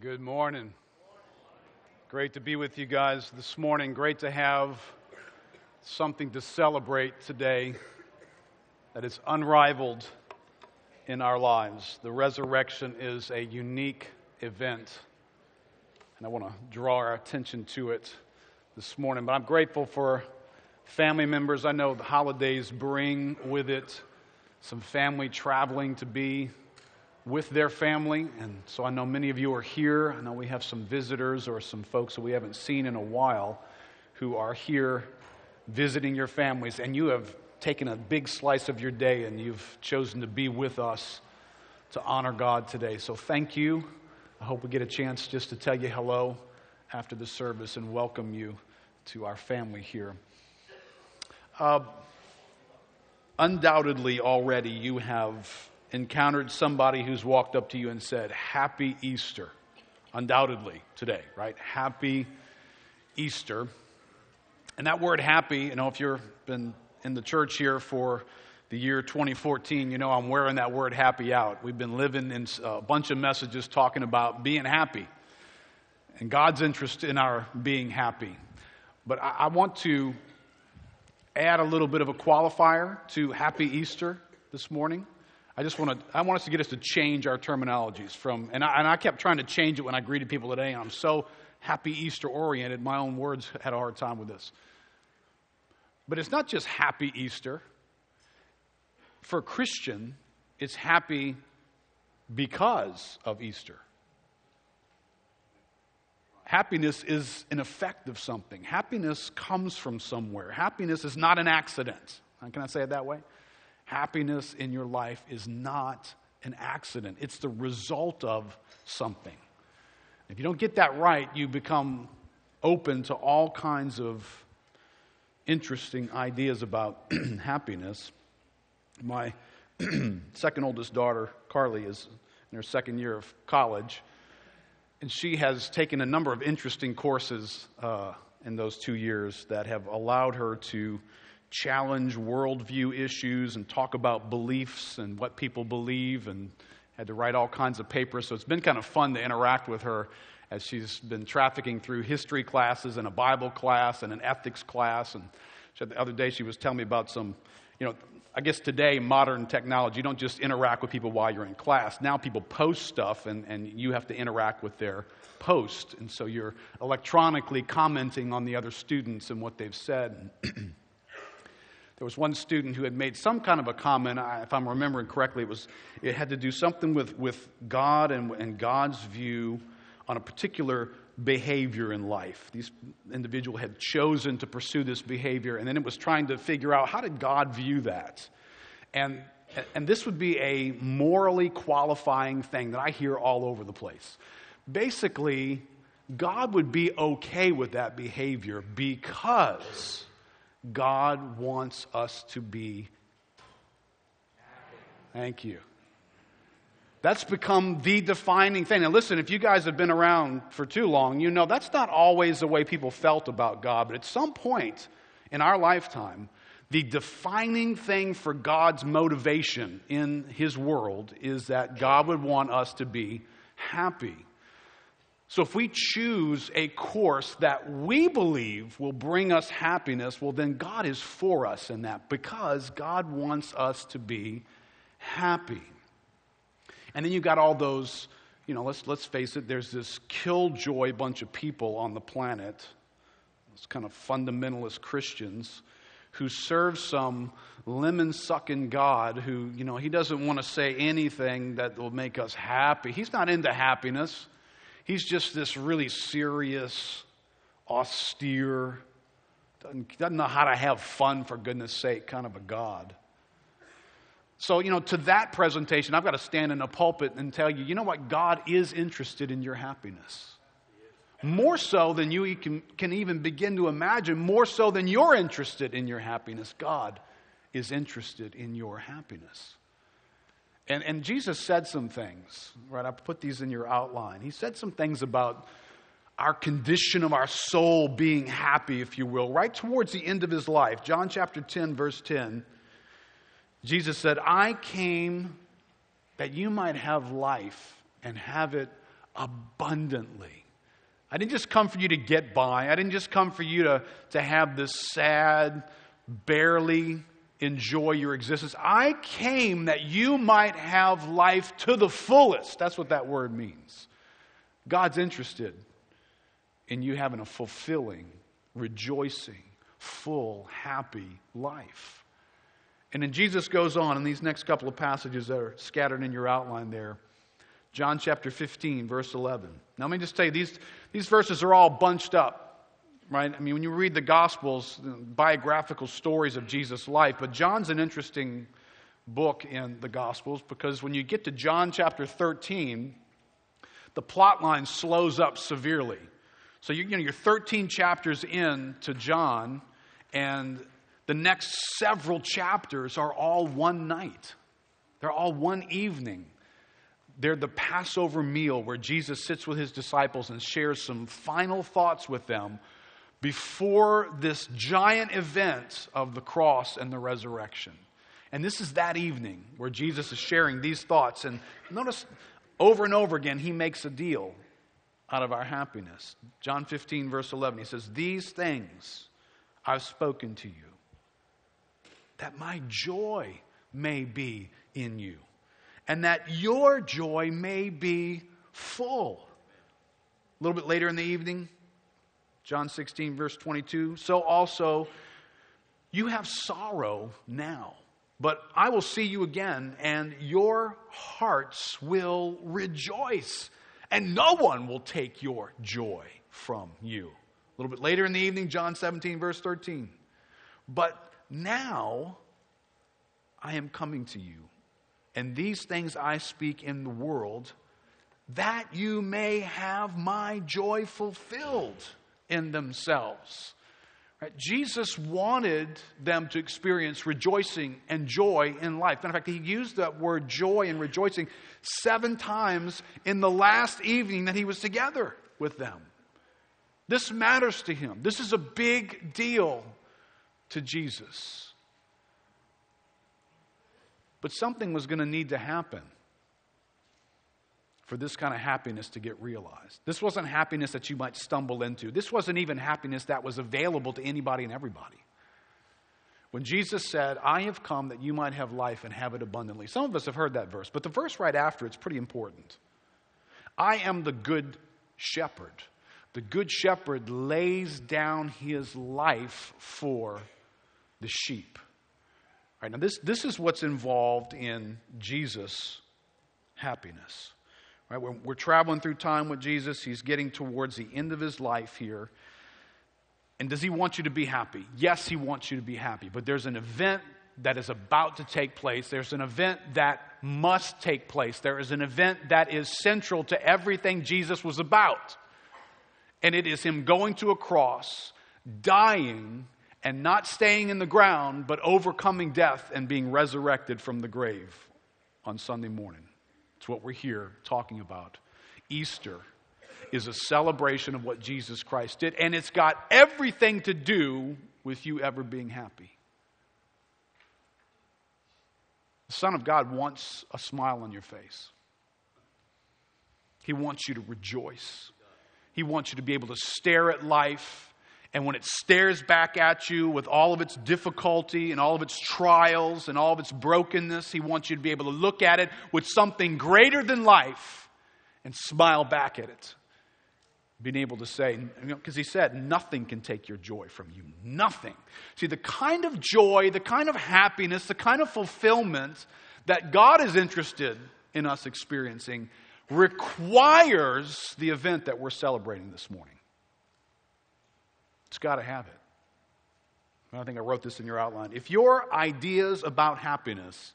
Good morning. Great to be with you guys this morning. Great to have something to celebrate today that is unrivaled in our lives. The resurrection is a unique event, and I want to draw our attention to it this morning. But I'm grateful for family members. I know the holidays bring with it some family traveling to be with their family. And so I know many of you are here. I know we have some visitors or some folks that we haven't seen in a while who are here visiting your families. And you have taken a big slice of your day and you've chosen to be with us to honor God today. So thank you. I hope we get a chance just to tell you hello after the service and welcome you to our family here. Uh, undoubtedly, already you have encountered somebody who's walked up to you and said, Happy Easter. Undoubtedly today, right? Happy Easter. And that word happy, you know, if you've been in the church here for the year 2014, you know I'm wearing that word happy out. We've been living in a bunch of messages talking about being happy and God's interest in our being happy. But I, I want to add a little bit of a qualifier to Happy Easter this morning. I just want to, I want us to get us to change our terminologies from, and I, and I kept trying to change it when I greeted people today, and I'm so happy Easter oriented, my own words had a hard time with this. But it's not just happy Easter. For a Christian, it's happy because of Easter. Happiness is an effect of something. Happiness comes from somewhere. Happiness is not an accident. Can I say it that way? Happiness in your life is not an accident, it's the result of something. If you don't get that right, you become open to all kinds of interesting ideas about happiness. My second oldest daughter, Carly, is in her second year of college, and she has taken a number of interesting courses uh, in those two years that have allowed her to challenge worldview issues and talk about beliefs and what people believe and had to write all kinds of papers. So it's been kind of fun to interact with her as she's been trafficking through history classes and a Bible class and an ethics class. And the other day she was telling me about some, you know, I guess today, modern technology, you don't just interact with people while you're in class. Now people post stuff and, and you have to interact with their post. And so you're electronically commenting on the other students and what they've said. There was one student who had made some kind of a comment, if I'm remembering correctly, it, was, it had to do something with, with God and, and God's view on a particular behavior in life. These individual had chosen to pursue this behavior, and then it was trying to figure out how did God view that? And, and this would be a morally qualifying thing that I hear all over the place. Basically, God would be okay with that behavior because God wants us to be. Thank you. That's become the defining thing. And listen, if you guys have been around for too long, you know that's not always the way people felt about God. But at some point in our lifetime, the defining thing for God's motivation in His world is that God would want us to be happy. So if we choose a course that we believe will bring us happiness, well, then God is for us in that because God wants us to be happy. And then you got all those, you know, let's, let's face it, there's this killjoy bunch of people on the planet, those kind of fundamentalist Christians who serve some lemon sucking God who, you know, he doesn't want to say anything that will make us happy. He's not into happiness. He's just this really serious, austere, doesn't, doesn't know how to have fun, for goodness sake, kind of a God. So, you know, to that presentation, I've got to stand in a pulpit and tell you, you know what? God is interested in your happiness. More so than you can, can even begin to imagine, more so than you're interested in your happiness. God is interested in your happiness. And, and Jesus said some things, right? I put these in your outline. He said some things about our condition of our soul being happy, if you will, right towards the end of his life. John chapter 10, verse 10. Jesus said, I came that you might have life and have it abundantly. I didn't just come for you to get by. I didn't just come for you to, to have this sad, barely enjoy your existence. I came that you might have life to the fullest. That's what that word means. God's interested in you having a fulfilling, rejoicing, full, happy life. And then Jesus goes on in these next couple of passages that are scattered in your outline there. John chapter 15, verse 11. Now, let me just tell you, these, these verses are all bunched up, right? I mean, when you read the Gospels, biographical stories of Jesus' life, but John's an interesting book in the Gospels because when you get to John chapter 13, the plot line slows up severely. So you, you know, you're 13 chapters in to John, and the next several chapters are all one night. They're all one evening. They're the Passover meal where Jesus sits with his disciples and shares some final thoughts with them before this giant event of the cross and the resurrection. And this is that evening where Jesus is sharing these thoughts. And notice over and over again, he makes a deal out of our happiness. John 15, verse 11, he says, These things I've spoken to you, that my joy may be in you, and that your joy may be full. A little bit later in the evening, John 16, verse 22, so also you have sorrow now. But I will see you again, and your hearts will rejoice and no one will take your joy from you. A little bit later in the evening, John 17, verse 13. But now I am coming to you, and these things I speak in the world, that you may have my joy fulfilled in themselves. Right? Jesus wanted them to experience rejoicing and joy in life. In fact, he used that word joy and rejoicing seven times in the last evening that he was together with them. This matters to him. This is a big deal to Jesus. But something was going to need to happen for this kind of happiness to get realized. This wasn't happiness that you might stumble into. This wasn't even happiness that was available to anybody and everybody. When Jesus said, I have come that you might have life and have it abundantly. Some of us have heard that verse, but the verse right after it's pretty important. I am the good shepherd. The good shepherd lays down his life for the sheep. All right, now this, this is what's involved in Jesus' happiness. Right? We're, we're traveling through time with Jesus. He's getting towards the end of his life here. And does he want you to be happy? Yes, he wants you to be happy. But there's an event that is about to take place. There's an event that must take place. There is an event that is central to everything Jesus was about. And it is him going to a cross, dying, and not staying in the ground, but overcoming death and being resurrected from the grave on Sunday morning. It's what we're here talking about. Easter is a celebration of what Jesus Christ did, and it's got everything to do with you ever being happy. The Son of God wants a smile on your face. He wants you to rejoice. He wants you to be able to stare at life and when it stares back at you with all of its difficulty and all of its trials and all of its brokenness, He wants you to be able to look at it with something greater than life and smile back at it. Being able to say, because you know, He said, nothing can take your joy from you. Nothing. See, the kind of joy, the kind of happiness, the kind of fulfillment that God is interested in us experiencing requires the event that we're celebrating this morning. It's got to have it. I think I wrote this in your outline. If your ideas about happiness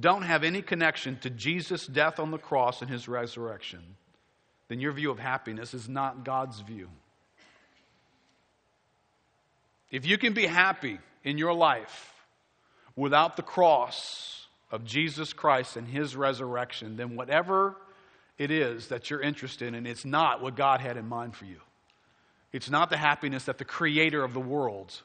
don't have any connection to Jesus' death on the cross and his resurrection, then your view of happiness is not God's view. If you can be happy in your life without the cross of Jesus Christ and his resurrection, then whatever it is that you're interested in, it's not what God had in mind for you. It's not the happiness that the creator of the world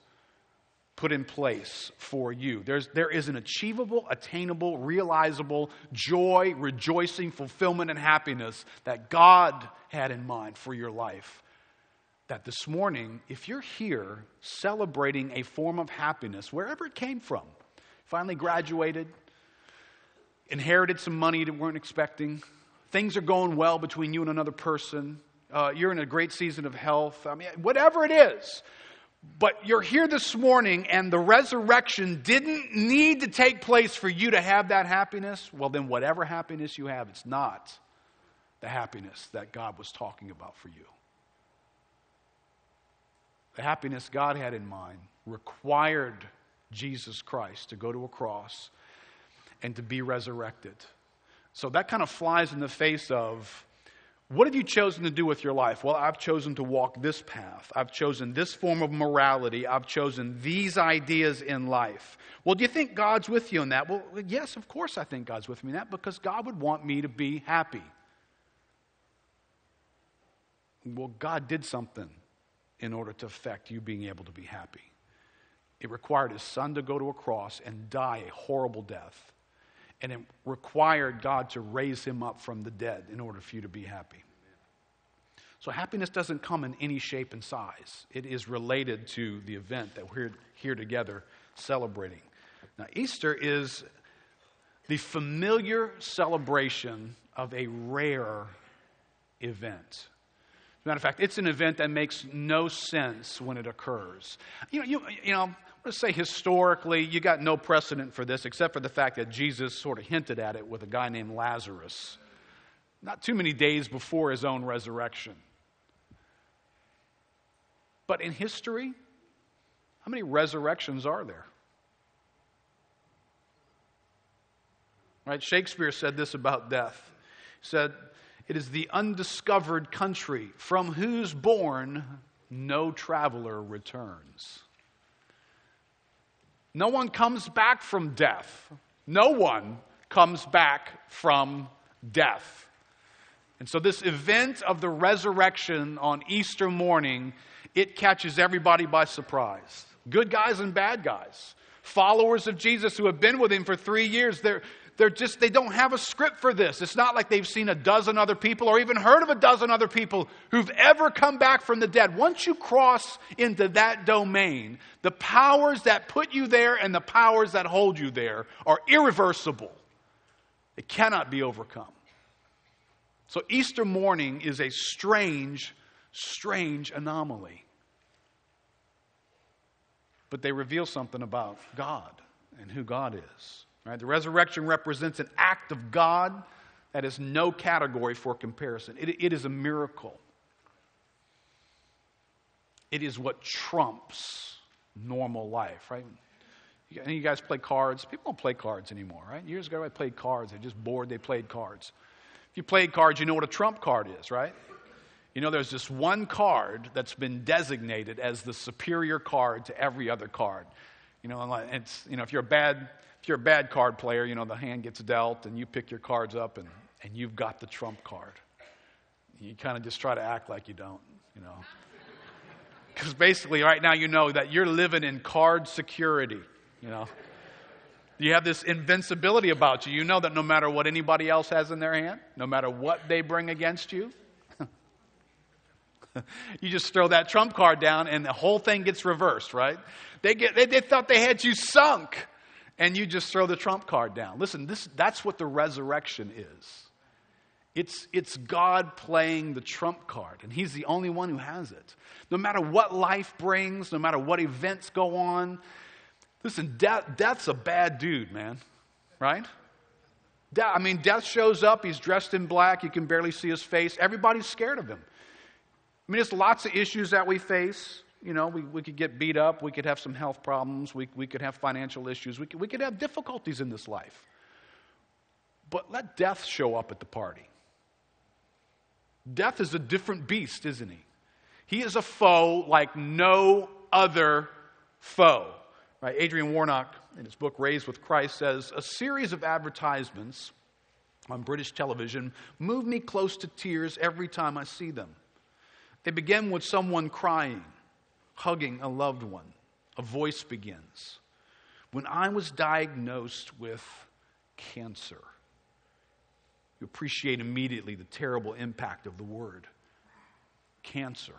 put in place for you. There's, there is an achievable, attainable, realizable joy, rejoicing, fulfillment, and happiness that God had in mind for your life. That this morning, if you're here celebrating a form of happiness, wherever it came from, finally graduated, inherited some money you weren't expecting, things are going well between you and another person, uh, you're in a great season of health, I mean, whatever it is, but you're here this morning and the resurrection didn't need to take place for you to have that happiness, well, then whatever happiness you have, it's not the happiness that God was talking about for you. The happiness God had in mind required Jesus Christ to go to a cross and to be resurrected. So that kind of flies in the face of what have you chosen to do with your life? Well, I've chosen to walk this path. I've chosen this form of morality. I've chosen these ideas in life. Well, do you think God's with you in that? Well, yes, of course I think God's with me in that because God would want me to be happy. Well, God did something in order to affect you being able to be happy. It required his son to go to a cross and die a horrible death and it required God to raise him up from the dead in order for you to be happy. So, happiness doesn't come in any shape and size. It is related to the event that we're here together celebrating. Now, Easter is the familiar celebration of a rare event. As a matter of fact, it's an event that makes no sense when it occurs. You know, you, you know let's say historically, you got no precedent for this except for the fact that Jesus sort of hinted at it with a guy named Lazarus, not too many days before his own resurrection. But in history, how many resurrections are there? Right? Shakespeare said this about death. He said, It is the undiscovered country from whose bourne no traveler returns. No one comes back from death. No one comes back from death. And so, this event of the resurrection on Easter morning, it catches everybody by surprise. Good guys and bad guys. Followers of Jesus who have been with him for three years, they're, they're just, they don't have a script for this. It's not like they've seen a dozen other people or even heard of a dozen other people who've ever come back from the dead. Once you cross into that domain, the powers that put you there and the powers that hold you there are irreversible. It cannot be overcome. So Easter morning is a strange, strange anomaly. But they reveal something about God and who God is. Right? The resurrection represents an act of God that is no category for comparison. It, it is a miracle. It is what trumps normal life, right? Any you guys play cards? People don't play cards anymore, right? Years ago, I played cards. They're just bored. They played cards. If you played cards, you know what a trump card is, right? You know, there's this one card that's been designated as the superior card to every other card. You know, it's, you know, if you're a bad if you're a bad card player, you know, the hand gets dealt and you pick your cards up and, and you've got the trump card. You kind of just try to act like you don't, you know. Because basically, right now, you know that you're living in card security, you know. You have this invincibility about you. You know that no matter what anybody else has in their hand, no matter what they bring against you, you just throw that trump card down and the whole thing gets reversed, right? They, get, they, they thought they had you sunk and you just throw the trump card down. Listen, this, that's what the resurrection is. It's, it's God playing the trump card, and He's the only one who has it. No matter what life brings, no matter what events go on, listen, death, death's a bad dude, man, right? I mean, death shows up, he's dressed in black, you can barely see his face. Everybody's scared of him. I mean, there's lots of issues that we face you know, we, we could get beat up, we could have some health problems, we, we could have financial issues, we could, we could have difficulties in this life. But let death show up at the party. Death is a different beast, isn't he? He is a foe like no other foe. Right? Adrian Warnock, in his book Raised with Christ, says a series of advertisements on British television move me close to tears every time I see them. They begin with someone crying hugging a loved one. a voice begins. When I was diagnosed with cancer, you appreciate immediately the terrible impact of the word cancer.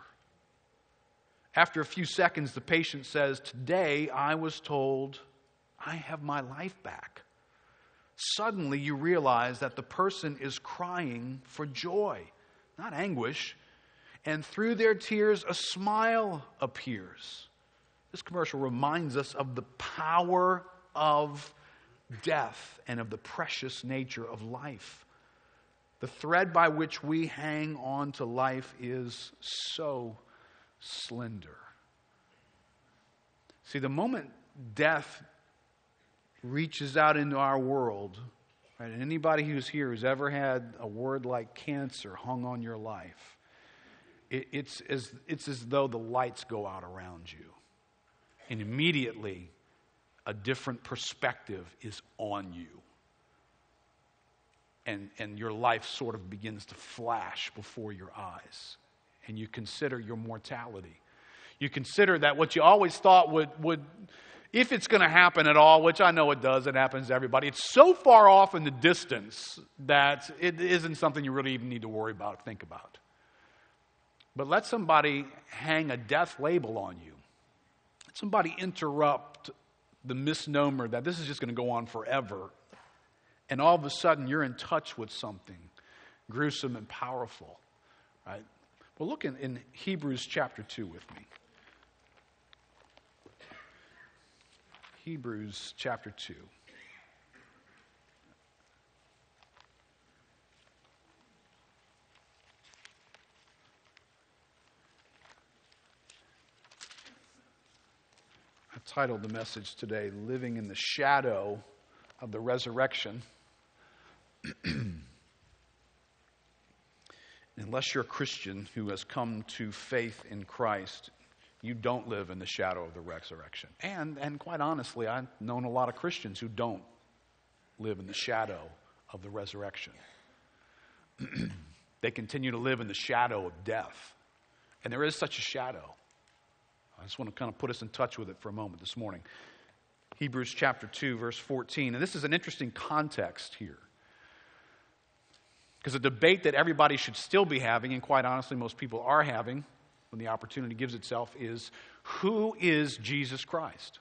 After a few seconds, the patient says, Today I was told I have my life back. Suddenly, you realize that the person is crying for joy, not anguish. And through their tears, a smile appears. This commercial reminds us of the power of death and of the precious nature of life. The thread by which we hang on to life is so slender. See, the moment death reaches out into our world, right, and anybody who's here who's ever had a word like cancer hung on your life, it, it's, as, it's as though the lights go out around you. And immediately, a different perspective is on you. And, and your life sort of begins to flash before your eyes and you consider your mortality. You consider that what you always thought would, would if it's going to happen at all, which I know it does, it happens to everybody, it's so far off in the distance that it isn't something you really even need to worry about, think about. But let somebody hang a death label on you. Let somebody interrupt the misnomer that this is just going to go on forever. And all of a sudden, you're in touch with something gruesome and powerful. Right? Well, look in, in Hebrews chapter 2 with me. Hebrews chapter 2. Titled the message today, Living in the Shadow of the Resurrection. unless you're a Christian who has come to faith in Christ, you don't live in the shadow of the resurrection. And, and quite honestly, I've known a lot of Christians who don't live in the shadow of the resurrection. they continue to live in the shadow of death. And there is such a shadow. I just want to kind of put us in touch with it for a moment this morning. Hebrews chapter 2, verse 14. And this is an interesting context here. Because a debate that everybody should still be having, and quite honestly, most people are having when the opportunity gives itself, is who is Jesus Christ?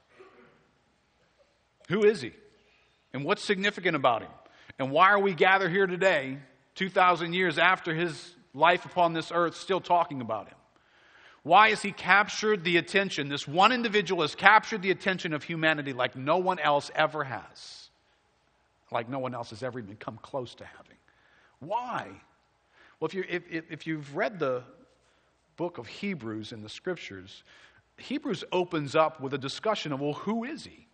Who is he? And what's significant about him? And why are we gathered here today, 2,000 years after his life upon this earth, still talking about him? Why has he captured the attention? This one individual has captured the attention of humanity like no one else ever has, like no one else has ever even come close to having. Why? Well, if, you, if, if you've read the book of Hebrews in the scriptures, Hebrews opens up with a discussion of, well, who is he?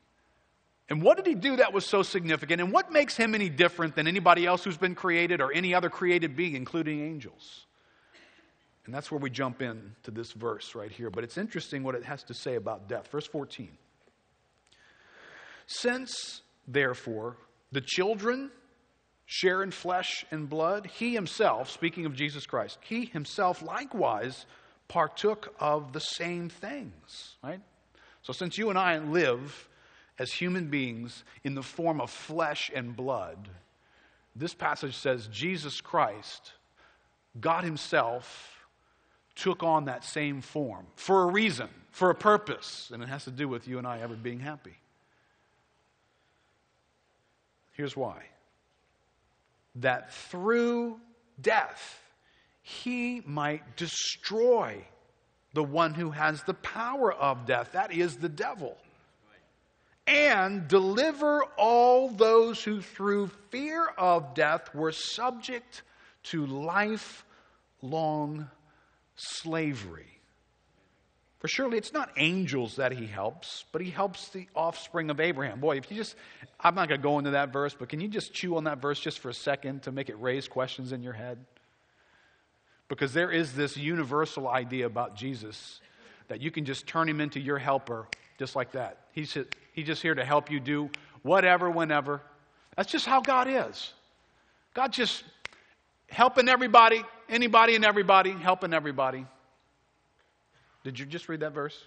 And what did he do that was so significant? And what makes him any different than anybody else who's been created or any other created being, including angels? And that's where we jump in to this verse right here. But it's interesting what it has to say about death. Verse 14. Since, therefore, the children share in flesh and blood, he himself, speaking of Jesus Christ, he himself likewise partook of the same things, right? So since you and I live as human beings in the form of flesh and blood, this passage says Jesus Christ, God himself, took on that same form for a reason, for a purpose, and it has to do with you and I ever being happy. Here's why that through death he might destroy the one who has the power of death, that is the devil, and deliver all those who through fear of death were subject to lifelong slavery. For surely it's not angels that he helps, but he helps the offspring of Abraham. Boy, if you just, I'm not going to go into that verse, but can you just chew on that verse just for a second to make it raise questions in your head? Because there is this universal idea about Jesus that you can just turn him into your helper just like that. He's, he's just here to help you do whatever, whenever. That's just how God is. God just helping everybody, anybody and everybody, helping everybody. Did you just read that verse?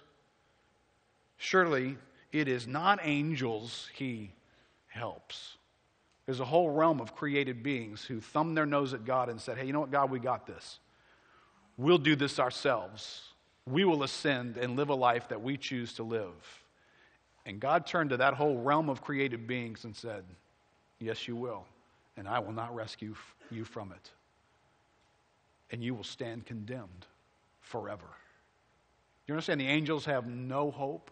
Surely it is not angels he helps. There's a whole realm of created beings who thumbed their nose at God and said, Hey, you know what, God, we got this. We'll do this ourselves. We will ascend and live a life that we choose to live. And God turned to that whole realm of created beings and said, Yes, you will. And I will not rescue you from it. And you will stand condemned forever. You understand the angels have no hope?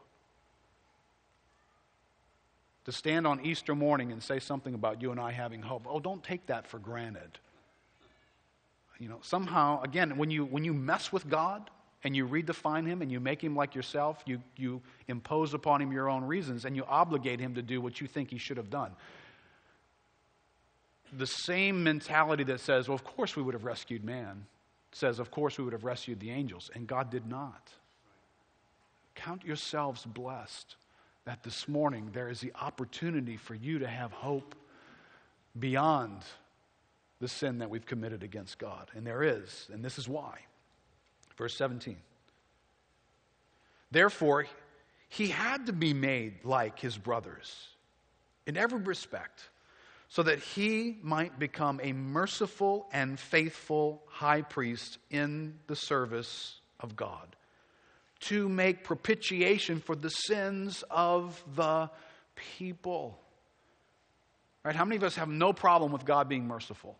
To stand on Easter morning and say something about you and I having hope, oh, don't take that for granted. You know, somehow, again, when you, when you mess with God and you redefine Him and you make Him like yourself, you, you impose upon Him your own reasons and you obligate Him to do what you think He should have done. The same mentality that says, well, of course we would have rescued man, says, of course we would have rescued the angels, and God did not. Count yourselves blessed that this morning there is the opportunity for you to have hope beyond the sin that we've committed against God. And there is, and this is why. Verse 17. Therefore, he had to be made like his brothers in every respect, so that he might become a merciful and faithful high priest in the service of God to make propitiation for the sins of the people. Right? How many of us have no problem with God being merciful?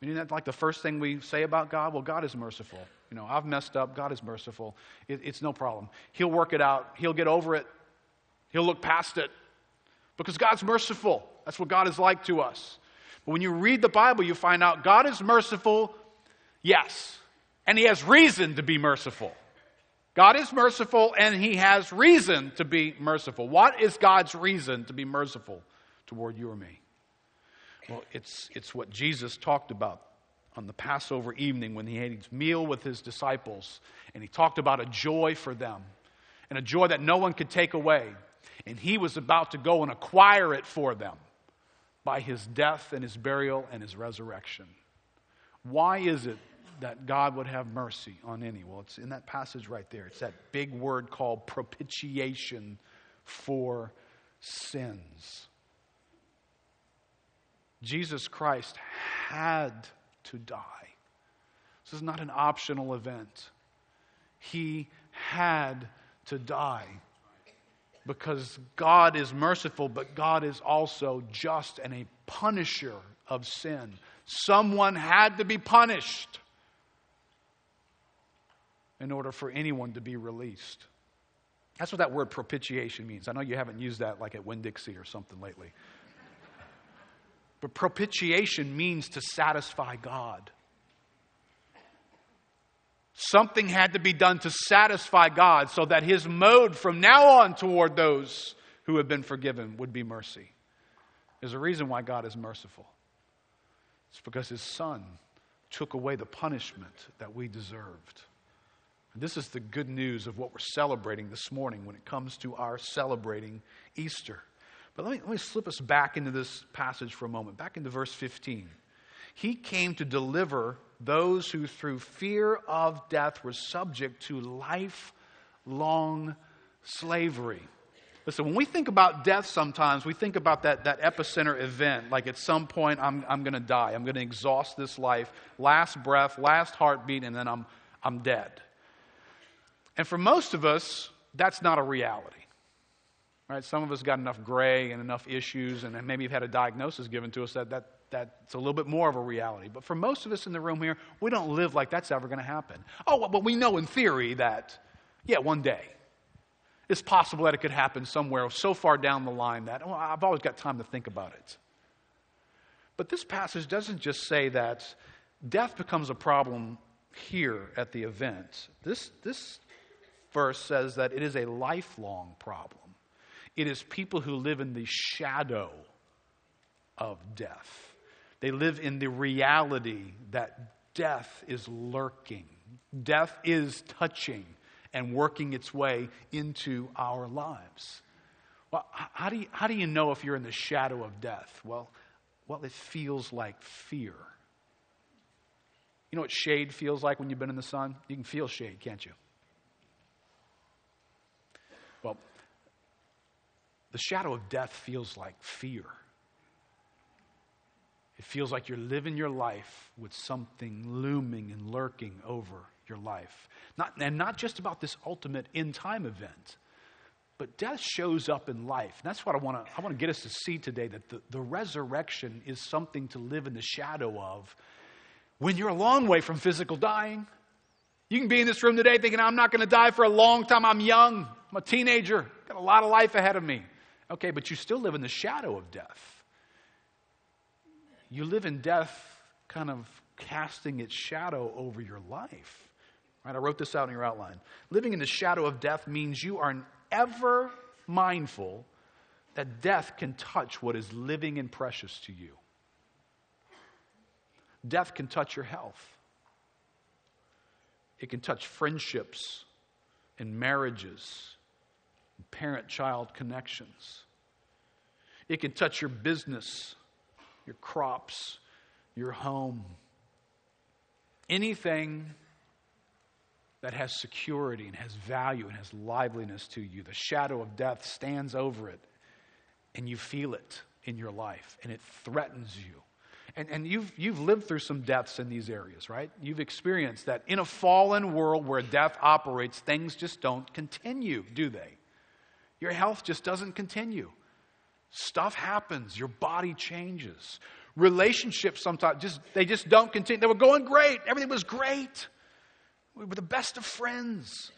Isn't that like the first thing we say about God? Well, God is merciful. You know, I've messed up. God is merciful. It, it's no problem. He'll work it out. He'll get over it. He'll look past it because God's merciful. That's what God is like to us. But when you read the Bible, you find out God is merciful, yes, and He has reason to be merciful. God is merciful and he has reason to be merciful. What is God's reason to be merciful toward you or me? Well, it's, it's what Jesus talked about on the Passover evening when he had his meal with his disciples, and he talked about a joy for them, and a joy that no one could take away. And he was about to go and acquire it for them by his death and his burial and his resurrection. Why is it that God would have mercy on any? Well, it's in that passage right there. It's that big word called propitiation for sins. Jesus Christ had to die. This is not an optional event. He had to die because God is merciful, but God is also just and a punisher of sin. Someone had to be punished in order for anyone to be released. That's what that word propitiation means. I know you haven't used that like at Winn Dixie or something lately. But propitiation means to satisfy God. Something had to be done to satisfy God so that his mode from now on toward those who have been forgiven would be mercy. There's a reason why God is merciful. It's because his son took away the punishment that we deserved. This is the good news of what we're celebrating this morning when it comes to our celebrating Easter. But let me, let me slip us back into this passage for a moment, back into verse 15. He came to deliver those who, through fear of death, were subject to lifelong slavery. Listen, when we think about death sometimes, we think about that, that epicenter event. Like at some point, I'm, I'm going to die. I'm going to exhaust this life. Last breath, last heartbeat, and then I'm, I'm dead. And for most of us, that's not a reality. Right? Some of us got enough gray and enough issues, and maybe you've had a diagnosis given to us that, that that's a little bit more of a reality. But for most of us in the room here, we don't live like that's ever going to happen. Oh, well, we know in theory that, yeah, one day. It's possible that it could happen somewhere so far down the line that well, I've always got time to think about it. But this passage doesn't just say that death becomes a problem here at the event. This, this verse says that it is a lifelong problem. It is people who live in the shadow of death. They live in the reality that death is lurking, death is touching and working its way into our lives. Well, how do you, how do you know if you're in the shadow of death? Well, well, it feels like fear. You know what shade feels like when you've been in the sun? You can feel shade, can't you? Well, the shadow of death feels like fear. It feels like you're living your life with something looming and lurking over your life. Not, and not just about this ultimate end time event, but death shows up in life. And that's what I want to I want to get us to see today that the, the resurrection is something to live in the shadow of when you're a long way from physical dying. You can be in this room today thinking, I'm not going to die for a long time. I'm young. I'm a teenager. Got a lot of life ahead of me. Okay, but you still live in the shadow of death you live in death, kind of casting its shadow over your life. Right? I wrote this out in your outline. Living in the shadow of death means you are ever mindful that death can touch what is living and precious to you. Death can touch your health. It can touch friendships and marriages, parent child connections. It can touch your business your crops, your home, anything that has security and has value and has liveliness to you. The shadow of death stands over it, and you feel it in your life, and it threatens you. And, and you've, you've lived through some deaths in these areas, right? You've experienced that in a fallen world where death operates, things just don't continue, do they? Your health just doesn't continue. Stuff happens, your body changes. Relationships sometimes just they just don't continue. They were going great, everything was great. We were the best of friends.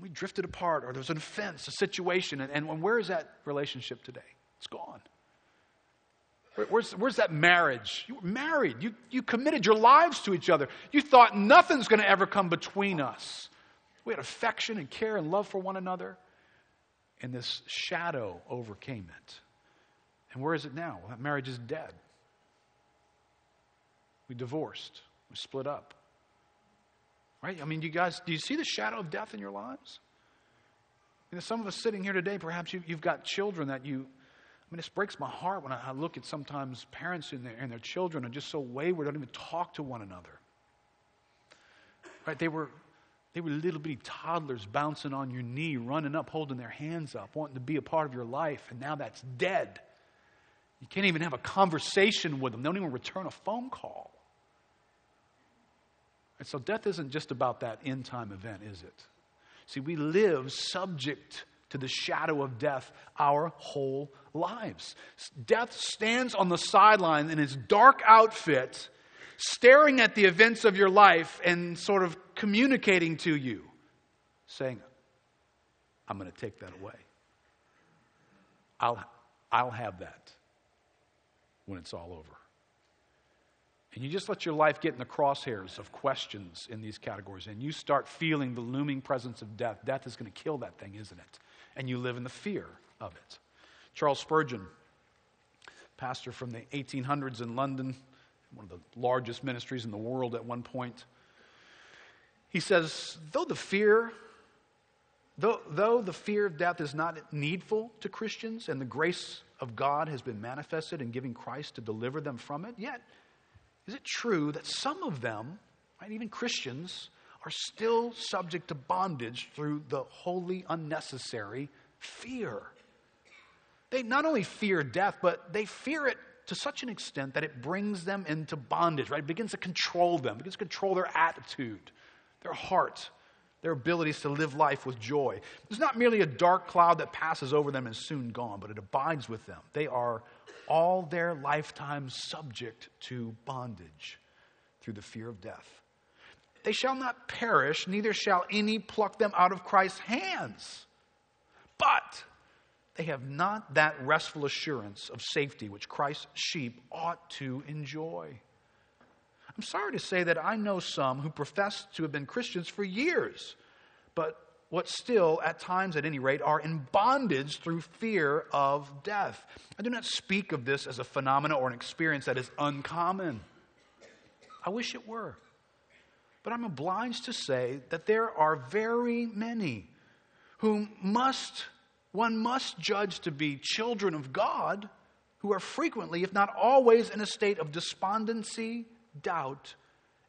We drifted apart, or there was an offense, a situation, and, and where is that relationship today? It's gone. Where, where's, where's that marriage? You were married. You, you committed your lives to each other. You thought nothing's going to ever come between us. We had affection and care and love for one another, and this shadow overcame it. And where is it now? Well, that marriage is dead. We divorced. We split up. Right? I mean, you guys, do you see the shadow of death in your lives? You know, some of us sitting here today, perhaps you, have got children that you, I mean, this breaks my heart when I, I look at sometimes parents and their, and their children are just so wayward, don't even talk to one another. Right? They were, they were little bitty toddlers bouncing on your knee, running up, holding their hands up, wanting to be a part of your life, and now that's dead. You can't even have a conversation with them. They don't even return a phone call. And so death isn't just about that end time event, is it? See, we live subject to the shadow of death our whole lives. Death stands on the sideline in his dark outfit, staring at the events of your life and sort of communicating to you, saying, I'm going to take that away. I'll, I'll have that when it's all over. And you just let your life get in the crosshairs of questions in these categories, and you start feeling the looming presence of death. Death is going to kill that thing, isn't it? And you live in the fear of it. Charles Spurgeon, pastor from the 1800s in London, one of the largest ministries in the world at one point, he says, though the fear Though, though, the fear of death is not needful to Christians and the grace of God has been manifested in giving Christ to deliver them from it, yet is it true that some of them, right, even Christians, are still subject to bondage through the wholly unnecessary fear? They not only fear death, but they fear it to such an extent that it brings them into bondage, right? It begins to control them, it begins to control their attitude, their heart, their abilities to live life with joy. It's not merely a dark cloud that passes over them and soon gone, but it abides with them. They are all their lifetime subject to bondage through the fear of death. They shall not perish, neither shall any pluck them out of Christ's hands. But they have not that restful assurance of safety which Christ's sheep ought to enjoy. I'm sorry to say that I know some who profess to have been Christians for years, but what still, at times at any rate, are in bondage through fear of death. I do not speak of this as a phenomenon or an experience that is uncommon. I wish it were. But I'm obliged to say that there are very many who must, one must judge to be children of God who are frequently, if not always, in a state of despondency, doubt,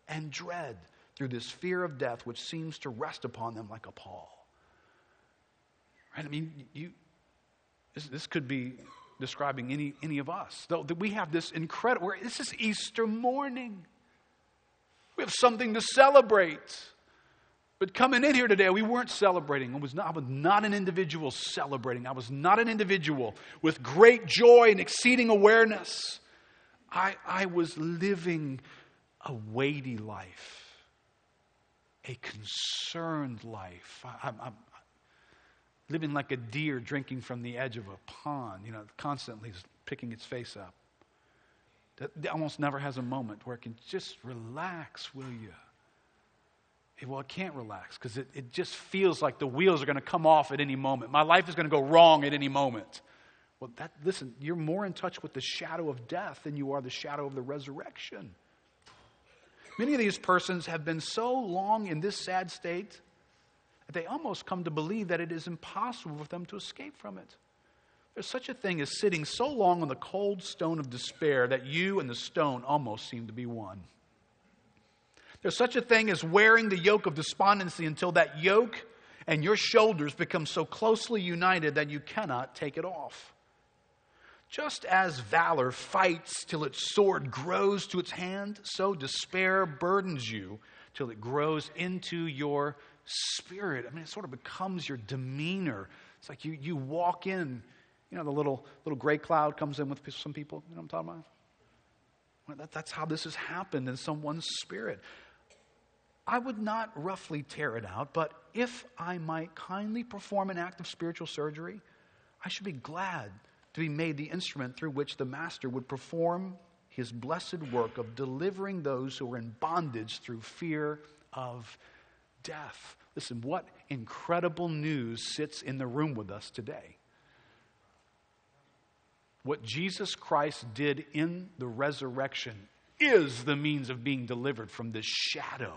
and dread through this fear of death which seems to rest upon them like a pall. Right? I mean, you, this, this could be describing any, any of us. Though that we have this incredible, this is Easter morning. We have something to celebrate. But coming in here today, we weren't celebrating. I was, not, I was not an individual celebrating. I was not an individual with great joy and exceeding awareness. I, I was living a weighty life, a concerned life. I'm, I'm living like a deer drinking from the edge of a pond, you know, constantly picking its face up. That almost never has a moment where it can just relax, will you? Well, it can't relax because it, it just feels like the wheels are going to come off at any moment. My life is going to go wrong at any moment. Well, that, listen, you're more in touch with the shadow of death than you are the shadow of the resurrection. Many of these persons have been so long in this sad state that they almost come to believe that it is impossible for them to escape from it. There's such a thing as sitting so long on the cold stone of despair that you and the stone almost seem to be one. There's such a thing as wearing the yoke of despondency until that yoke and your shoulders become so closely united that you cannot take it off. Just as valor fights till its sword grows to its hand, so despair burdens you till it grows into your spirit. I mean, it sort of becomes your demeanor. It's like you, you walk in, you know, the little, little gray cloud comes in with some people. You know what I'm talking about? Well, that, that's how this has happened in someone's spirit. I would not roughly tear it out, but if I might kindly perform an act of spiritual surgery, I should be glad to be made the instrument through which the Master would perform his blessed work of delivering those who are in bondage through fear of death. Listen, what incredible news sits in the room with us today. What Jesus Christ did in the resurrection is the means of being delivered from this shadow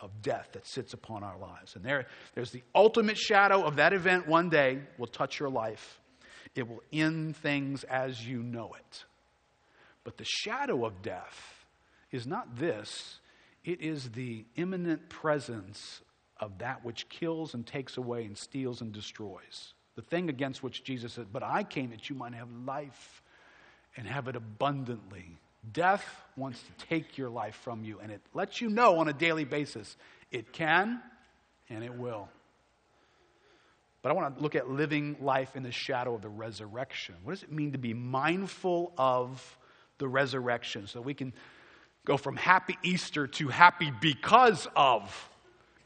of death that sits upon our lives. And there, there's the ultimate shadow of that event one day will touch your life. It will end things as you know it. But the shadow of death is not this, it is the imminent presence of that which kills and takes away and steals and destroys. The thing against which Jesus said, But I came that you might have life and have it abundantly. Death wants to take your life from you, and it lets you know on a daily basis it can and it will. But I want to look at living life in the shadow of the resurrection. What does it mean to be mindful of the resurrection so we can go from happy Easter to happy because of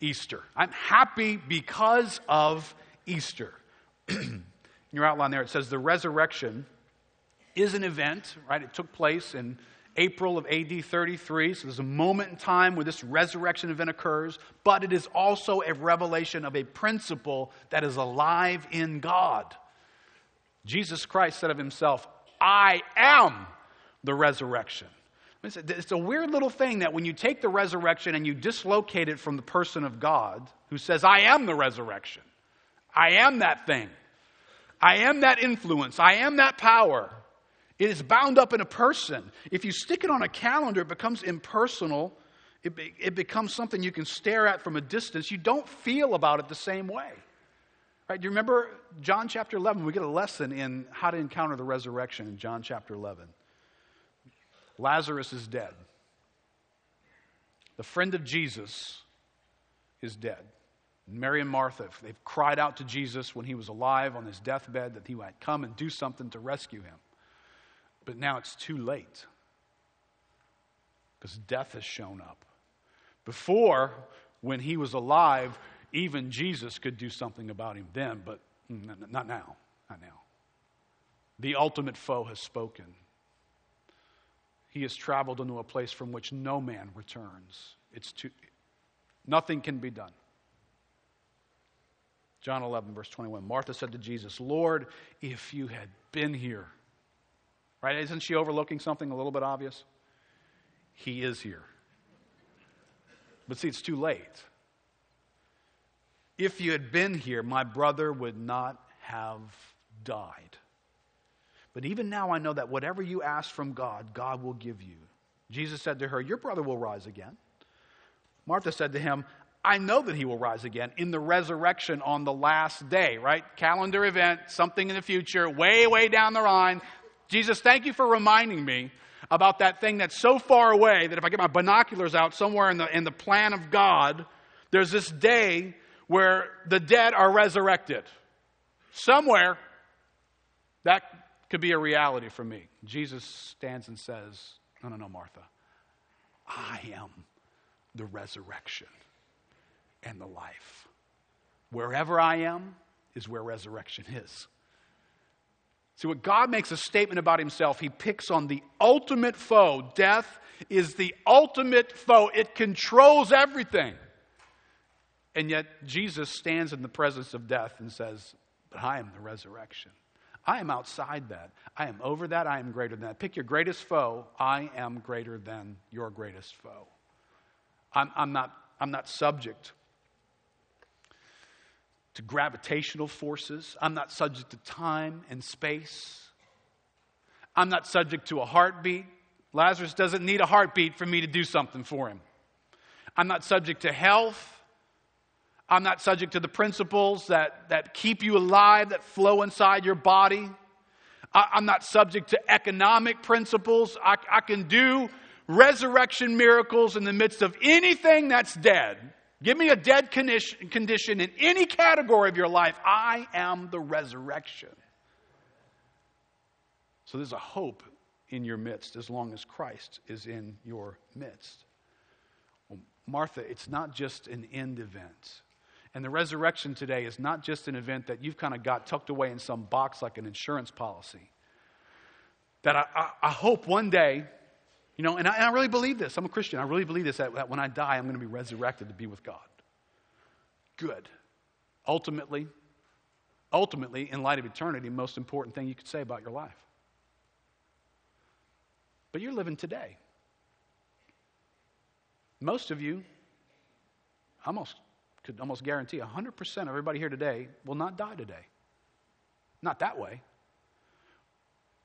Easter? I'm happy because of Easter. in your outline there, it says the resurrection is an event, right? It took place in April of AD 33. So there's a moment in time where this resurrection event occurs, but it is also a revelation of a principle that is alive in God. Jesus Christ said of himself, I am the resurrection. It's a weird little thing that when you take the resurrection and you dislocate it from the person of God, who says, I am the resurrection, I am that thing, I am that influence, I am that power. It is bound up in a person. If you stick it on a calendar, it becomes impersonal. It, be, it becomes something you can stare at from a distance. You don't feel about it the same way. Right? Do you remember John chapter 11? We get a lesson in how to encounter the resurrection in John chapter 11. Lazarus is dead. The friend of Jesus is dead. Mary and Martha, they've cried out to Jesus when he was alive on his deathbed that he might come and do something to rescue him. But now it's too late because death has shown up. Before, when he was alive, even Jesus could do something about him then, but not now. Not now. The ultimate foe has spoken. He has traveled into a place from which no man returns. It's too, nothing can be done. John 11, verse 21. Martha said to Jesus, Lord, if you had been here, Right? Isn't she overlooking something a little bit obvious? He is here. But see, it's too late. If you had been here, my brother would not have died. But even now, I know that whatever you ask from God, God will give you. Jesus said to her, Your brother will rise again. Martha said to him, I know that he will rise again in the resurrection on the last day, right? Calendar event, something in the future, way, way down the line. Jesus, thank you for reminding me about that thing that's so far away that if I get my binoculars out somewhere in the, in the plan of God, there's this day where the dead are resurrected. Somewhere, that could be a reality for me. Jesus stands and says, No, no, no, Martha. I am the resurrection and the life. Wherever I am is where resurrection is. See, what God makes a statement about himself, he picks on the ultimate foe. Death is the ultimate foe, it controls everything. And yet, Jesus stands in the presence of death and says, But I am the resurrection. I am outside that. I am over that. I am greater than that. Pick your greatest foe. I am greater than your greatest foe. I'm, I'm, not, I'm not subject to gravitational forces. I'm not subject to time and space. I'm not subject to a heartbeat. Lazarus doesn't need a heartbeat for me to do something for him. I'm not subject to health. I'm not subject to the principles that, that keep you alive, that flow inside your body. I, am not subject to economic principles. I, I can do resurrection miracles in the midst of anything that's dead. Give me a dead condition in any category of your life. I am the resurrection. So there's a hope in your midst as long as Christ is in your midst. Well, Martha, it's not just an end event. And the resurrection today is not just an event that you've kind of got tucked away in some box like an insurance policy. That I, I, I hope one day, you know, and I, and I, really believe this. I'm a Christian. I really believe this that, that when I die, I'm going to be resurrected to be with God. Good. Ultimately, ultimately, in light of eternity, most important thing you could say about your life. But you're living today. Most of you, almost could almost guarantee 100% of everybody here today will not die today. Not that way.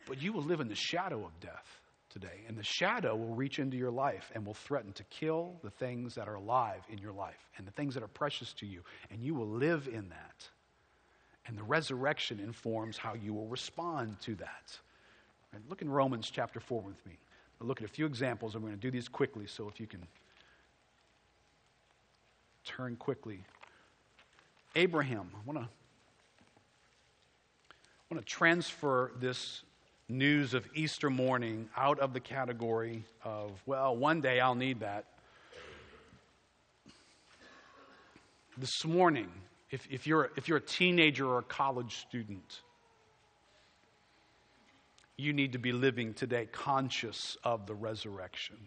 But you will live in the shadow of death today. And the shadow will reach into your life and will threaten to kill the things that are alive in your life and the things that are precious to you. And you will live in that. And the resurrection informs how you will respond to that. Right, look in Romans chapter 4 with me. I'll look at a few examples. I'm going to do these quickly, so if you can turn quickly. Abraham, I want to I want to transfer this news of Easter morning out of the category of, well, one day I'll need that. This morning, if, if, you're, if you're a teenager or a college student, you need to be living today conscious of the resurrection.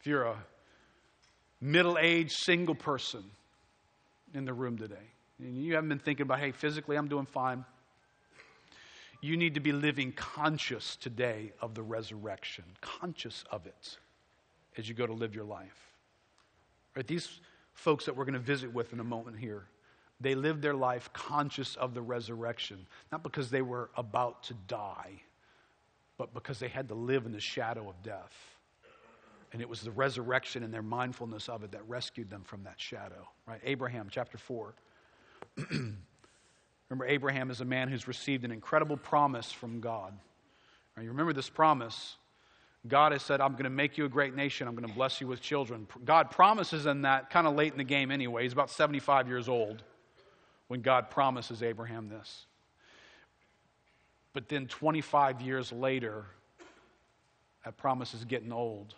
If you're a middle aged single person in the room today, and you haven't been thinking about, hey, physically I'm doing fine. You need to be living conscious today of the resurrection, conscious of it as you go to live your life. Right? These folks that we're going to visit with in a moment here, they lived their life conscious of the resurrection, not because they were about to die, but because they had to live in the shadow of death. And it was the resurrection and their mindfulness of it that rescued them from that shadow. Right? Abraham chapter 4. remember, Abraham is a man who's received an incredible promise from God. You remember this promise? God has said, I'm going to make you a great nation. I'm going to bless you with children. God promises in that kind of late in the game anyway. He's about 75 years old when God promises Abraham this. But then 25 years later, that promise is getting old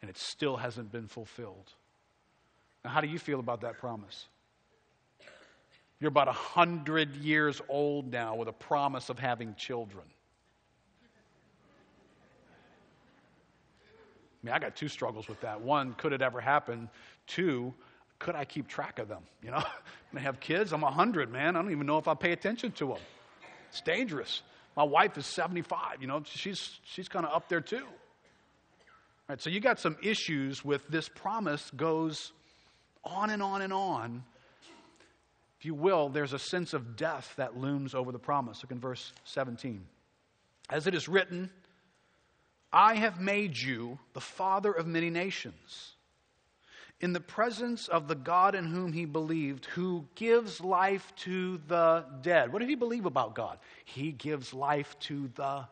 and it still hasn't been fulfilled. Now, how do you feel about that promise? You're about 100 years old now with a promise of having children. I mean, I got two struggles with that. One, could it ever happen? Two, could I keep track of them? You know, I have kids, I'm 100, man. I don't even know if I pay attention to them. It's dangerous. My wife is 75, you know, she's, she's kind of up there too. Right, so you got some issues with this promise goes on and on and on. If you will, there's a sense of death that looms over the promise. Look in verse 17. As it is written, I have made you the father of many nations. in the presence of the God in whom he believed, who gives life to the dead. What did he believe about God? He gives life to the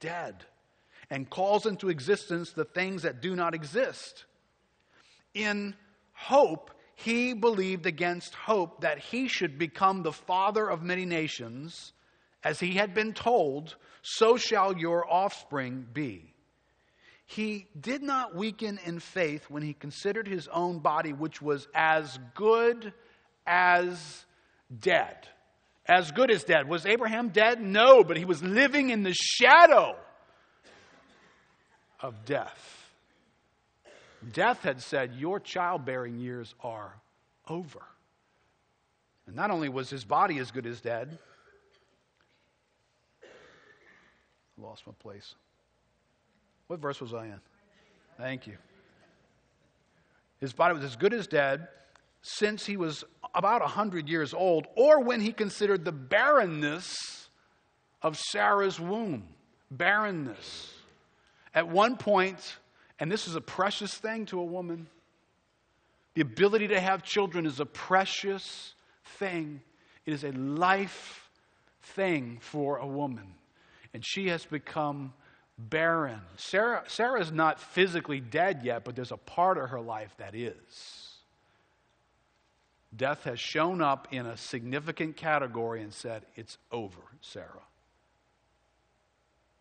dead and calls into existence the things that do not exist. In hope, he believed against hope that he should become the father of many nations, as he had been told, so shall your offspring be. He did not weaken in faith when he considered his own body, which was as good as dead. As good as dead. Was Abraham dead? No, but he was living in the shadow of death. Death had said, Your childbearing years are over. And not only was his body as good as dead, I lost my place. What verse was I in? Thank you. His body was as good as dead since he was about 100 years old, or when he considered the barrenness of Sarah's womb. Barrenness. At one point, and this is a precious thing to a woman, the ability to have children is a precious thing. It is a life thing for a woman. And she has become barren. Sarah, is not physically dead yet, but there's a part of her life that is. Death has shown up in a significant category and said, It's over, Sarah.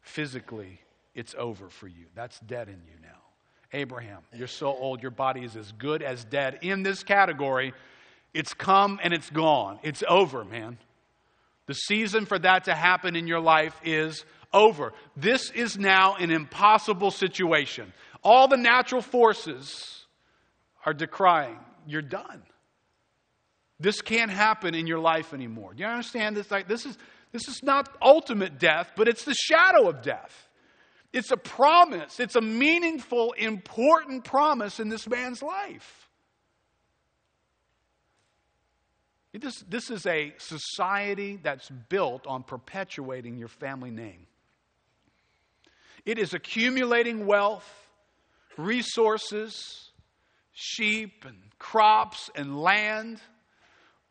Physically, it's over for you. That's dead in you now. Abraham, you're so old, your body is as good as dead. In this category, it's come and it's gone. It's over, man. The season for that to happen in your life is over. This is now an impossible situation. All the natural forces are decrying, you're done. This can't happen in your life anymore. Do you understand this? Like this is this is not ultimate death, but it's the shadow of death. It's a promise. It's a meaningful, important promise in this man's life. This, this is a society that's built on perpetuating your family name. It is accumulating wealth, resources, sheep and crops and land.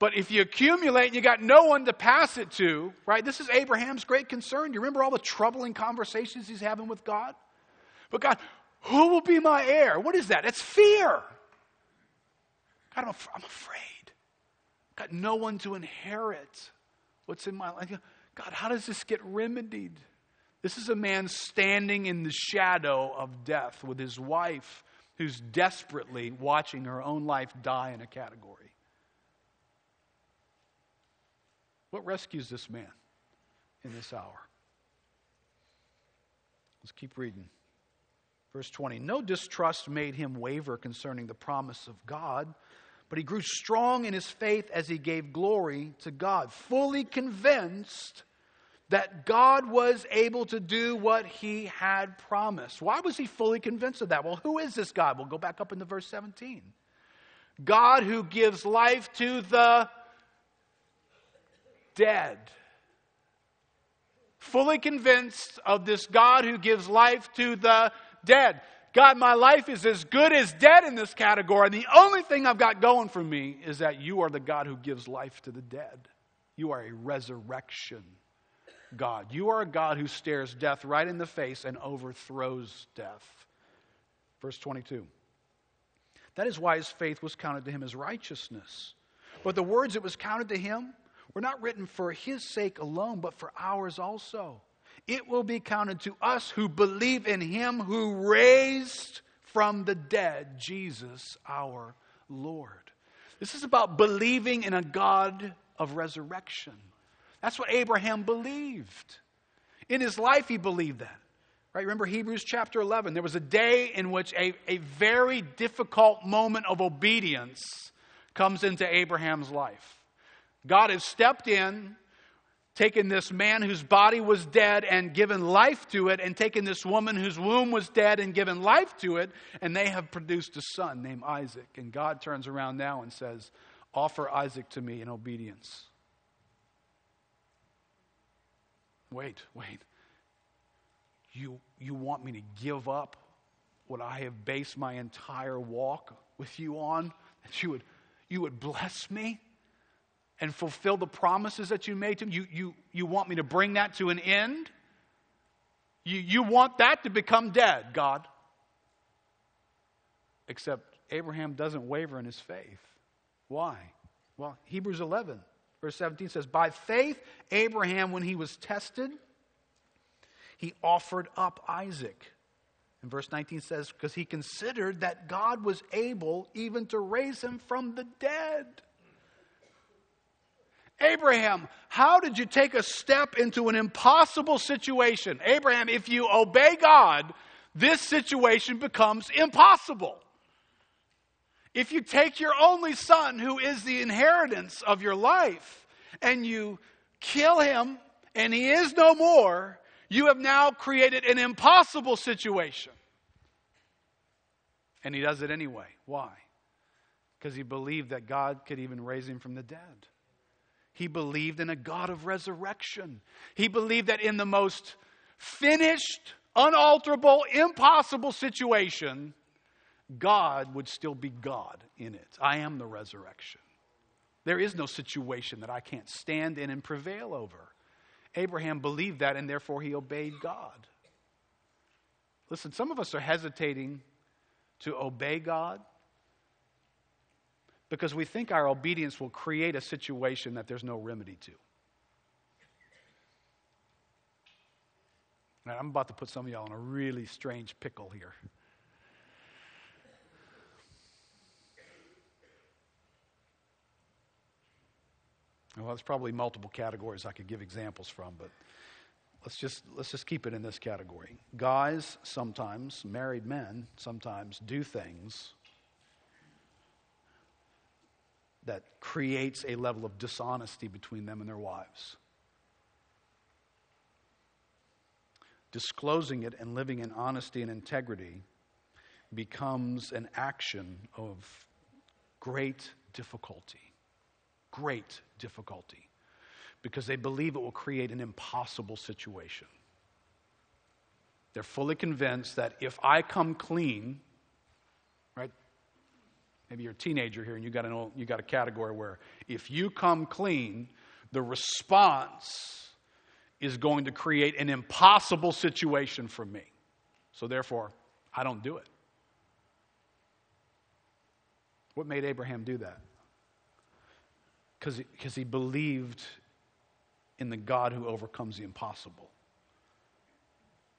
But if you accumulate and you got no one to pass it to, right? This is Abraham's great concern. You remember all the troubling conversations he's having with God? But God, who will be my heir? What is that? It's fear. God, I'm, I'm afraid. Got no one to inherit what's in my life. God, how does this get remedied? This is a man standing in the shadow of death with his wife who's desperately watching her own life die in a category. What rescues this man in this hour? Let's keep reading. Verse 20 No distrust made him waver concerning the promise of God, but he grew strong in his faith as he gave glory to God, fully convinced that God was able to do what he had promised. Why was he fully convinced of that? Well, who is this God? We'll go back up into verse 17. God who gives life to the dead. Fully convinced of this God who gives life to the dead. God, my life is as good as dead in this category. And the only thing I've got going for me is that you are the God who gives life to the dead. You are a resurrection God. You are a God who stares death right in the face and overthrows death. Verse 22. That is why his faith was counted to him as righteousness. But the words it was counted to him were not written for his sake alone, but for ours also. It will be counted to us who believe in him who raised from the dead Jesus our Lord. This is about believing in a God of resurrection. That's what Abraham believed. In his life, he believed that. Right? Remember Hebrews chapter 11. There was a day in which a, a very difficult moment of obedience comes into Abraham's life. God has stepped in, taken this man whose body was dead and given life to it, and taken this woman whose womb was dead and given life to it, and they have produced a son named Isaac. And God turns around now and says, Offer Isaac to me in obedience. Wait, wait. You, you want me to give up what I have based my entire walk with you on, that you would, you would bless me and fulfill the promises that you made to me? You, you, you want me to bring that to an end? You, you want that to become dead, God. Except Abraham doesn't waver in his faith. Why? Well, Hebrews 11, verse 17 says, By faith, Abraham, when he was tested, he offered up Isaac. And verse 19 says, Because he considered that God was able even to raise him from the dead. Abraham, how did you take a step into an impossible situation? Abraham, if you obey God, this situation becomes impossible. If you take your only son, who is the inheritance of your life, and you kill him, and he is no more, you have now created an impossible situation. And he does it anyway. Why? Because he believed that God could even raise him from the dead. He believed in a God of resurrection. He believed that in the most finished, unalterable, impossible situation, God would still be God in it. I am the resurrection. There is no situation that I can't stand in and prevail over. Abraham believed that and therefore he obeyed God. Listen, some of us are hesitating to obey God because we think our obedience will create a situation that there's no remedy to. Now, I'm about to put some of y'all in a really strange pickle here. Well, there's probably multiple categories I could give examples from, but let's just let's just keep it in this category. Guys sometimes, married men sometimes do things that creates a level of dishonesty between them and their wives. Disclosing it and living in honesty and integrity becomes an action of great difficulty. Great difficulty. Because they believe it will create an impossible situation. They're fully convinced that if I come clean? Maybe you're a teenager here and you got, an, you got a category where if you come clean, the response is going to create an impossible situation for me. So therefore, I don't do it. What made Abraham do that? Because he believed in the God who overcomes the impossible.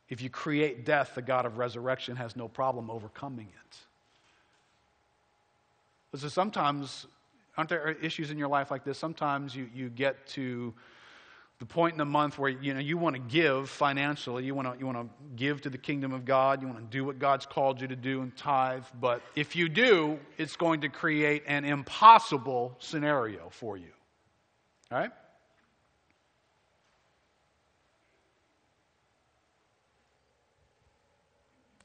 If you create death, the God of resurrection has no problem overcoming it. So sometimes, aren't there issues in your life like this? Sometimes you, you get to the point in the month where you know you want to give financially, you want to you want to give to the kingdom of God, you want to do what God's called you to do and tithe, but if you do, it's going to create an impossible scenario for you. All right?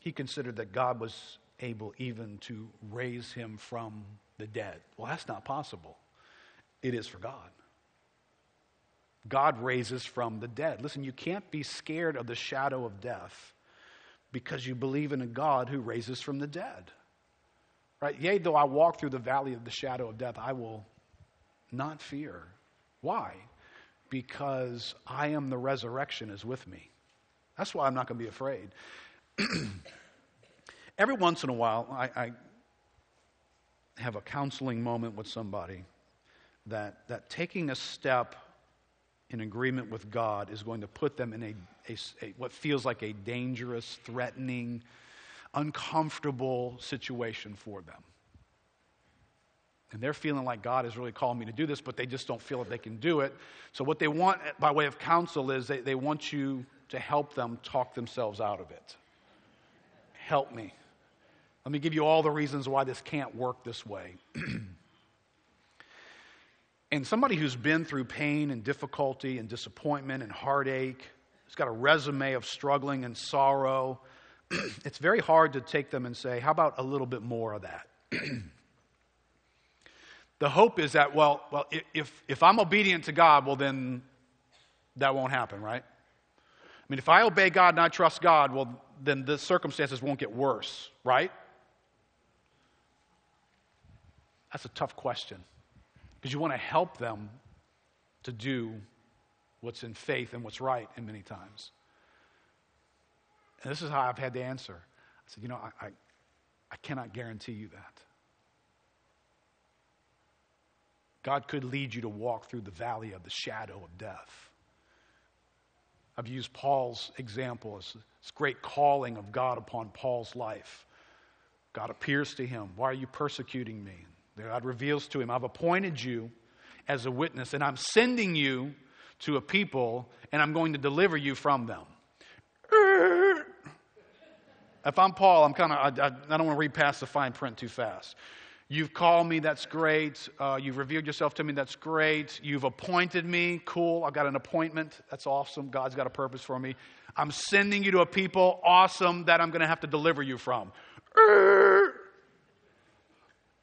He considered that God was able even to raise him from the dead. Well, that's not possible. It is for God. God raises from the dead. Listen, you can't be scared of the shadow of death because you believe in a God who raises from the dead. Right? Yea, though I walk through the valley of the shadow of death, I will not fear. Why? Because I am the resurrection is with me. That's why I'm not going to be afraid. Every once in a while, I, I have a counseling moment with somebody that, that taking a step in agreement with God is going to put them in a, a, a, what feels like a dangerous, threatening, uncomfortable situation for them. And they're feeling like God is really calling me to do this, but they just don't feel that they can do it. So, what they want eh, by way of counsel is they, they want you to help them talk themselves out of it. Help me. Let me give you all the reasons why this can't work this way. And somebody who's been through pain and difficulty and disappointment and heartache, who's got a resume of struggling and sorrow, it's very hard to take them and say, How about a little bit more of that? the hope is that, well, well if, if I'm obedient to God, well, then that won't happen, right? I mean, if I obey God and I trust God, well, then the circumstances won't get worse, right? That's a tough question because you want to help them to do what's in faith and what's right, in many times. And this is how I've had to answer. I said, you know, I, I, I cannot guarantee you that. God could lead you to walk through the valley of the shadow of death. I've used Paul's example as this great calling of God upon Paul's life. God appears to him. Why are you persecuting me? God reveals to him, I've appointed you as a witness, and I'm sending you to a people, and I'm going to deliver you from them. If I'm Paul, I'm kind of, I, I, I, don't want to read past the fine print too fast. You've called me, that's great. Uh, you've revealed yourself to me, that's great. You've appointed me, cool. I've got an appointment, that's awesome. God's got a purpose for me. I'm sending you to a people, awesome, that I'm going to have to deliver you from.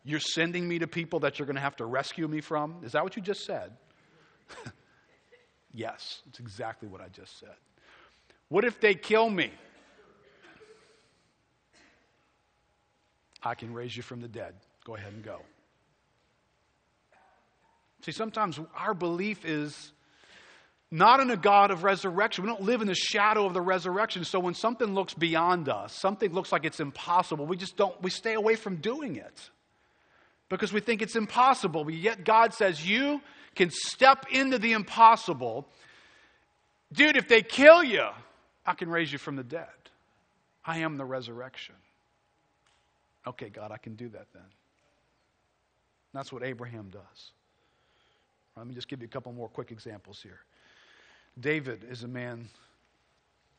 You're sending me to people that you're going to have to rescue me from? Is that what you just said? yes, it's exactly what I just said. What if they kill me? I can raise you from the dead. Go ahead and go. See, sometimes our belief is not in a God of resurrection. We don't live in the shadow of the resurrection. So when something looks beyond us, something looks like it's impossible, we just don't, we stay away from doing it because we think it's impossible. But yet God says, You can step into the impossible. Dude, if they kill you, I can raise you from the dead. I am the resurrection. Okay, God, I can do that then. That's what Abraham does. Let me just give you a couple more quick examples here. David is a man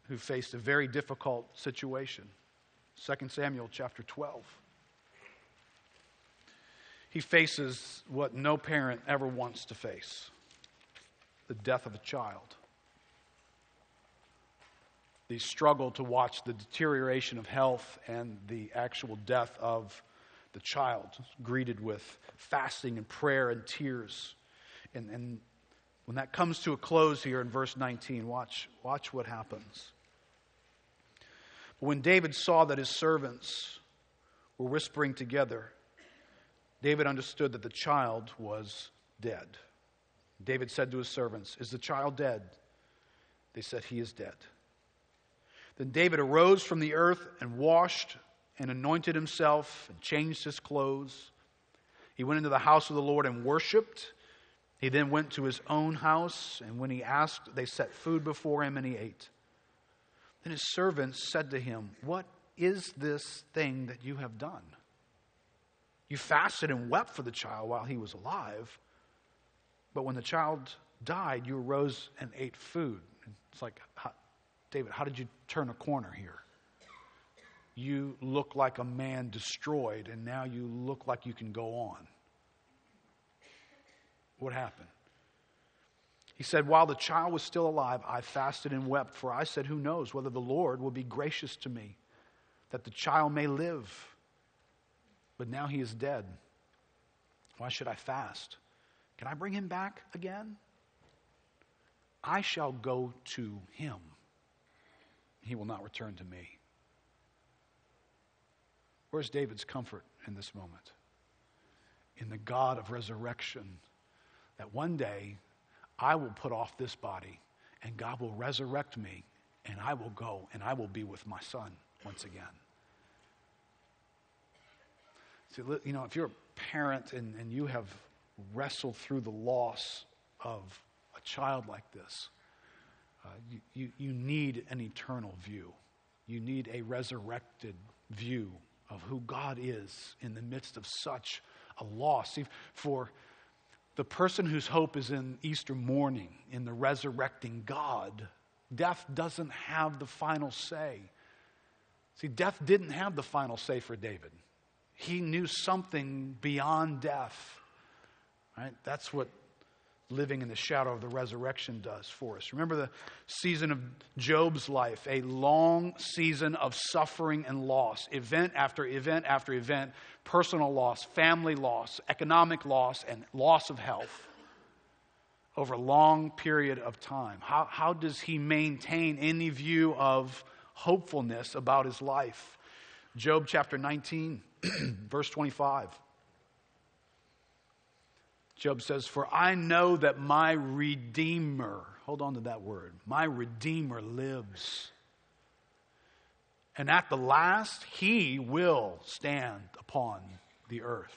who faced a very difficult situation. 2 Samuel chapter 12. He faces what no parent ever wants to face the death of a child. The struggle to watch the deterioration of health and the actual death of the child, greeted with fasting and prayer and tears. And, and when that comes to a close here in verse 19, watch, watch what happens. But When David saw that his servants were whispering together, David understood that the child was dead. David said to his servants, Is the child dead? They said, He is dead. Then David arose from the earth and washed and anointed himself and changed his clothes. He went into the house of the Lord and worshiped. He then went to his own house, and when he asked, they set food before him, and he ate. Then his servants said to him, What is this thing that you have done? You fasted and wept for the child while he was alive, but when the child died, you arose and ate food. It's like, David, how did you turn a corner here? you look like a man destroyed, and now you look like you can go on. What happened? He said, While the child was still alive, I fasted and wept, for I said, Who knows whether the Lord will be gracious to me, that the child may live. But now he is dead. Why should I fast? Can I bring him back again? I shall go to him. He will not return to me. Where's David's comfort in this moment? In the God of resurrection, that one day I will put off this body and God will resurrect me and I will go and I will be with my son once again. See, you know, if you're a parent and, and you have wrestled through the loss of a child like this, uh, you, you, you need an eternal view. You need a resurrected view of who God is in the midst of such a loss. See, for the person whose hope is in Easter morning, in the resurrecting God, death doesn't have the final say. See, death didn't have the final say for David. He knew something beyond death. Right? That's what living in the shadow of the resurrection does for us. Remember the season of Job's life, a long season of suffering and loss, event after event after event, personal loss, family loss, economic loss, and loss of health over a long period of time. How, how does he maintain any view of hopefulness about his life. Job chapter 19, verse 25. Job says, For I know that my Redeemer, hold on to that word, my Redeemer lives. And at the last, he will stand upon the earth.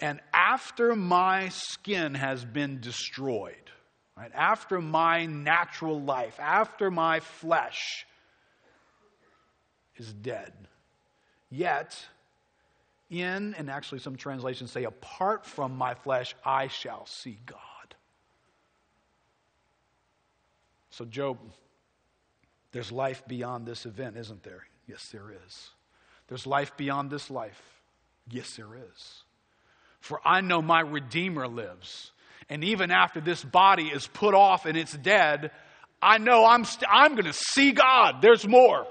And after my skin has been destroyed, right, after my natural life, after my flesh is dead, yet in, and actually some translations say, apart from my flesh, I shall see God. So, Job, there's life beyond this event, isn't there? Yes, there is. There's life beyond this life. Yes, there is. For I know my Redeemer lives. And even after this body is put off and it's dead, I know I'm, st- I'm going to see God. There's more.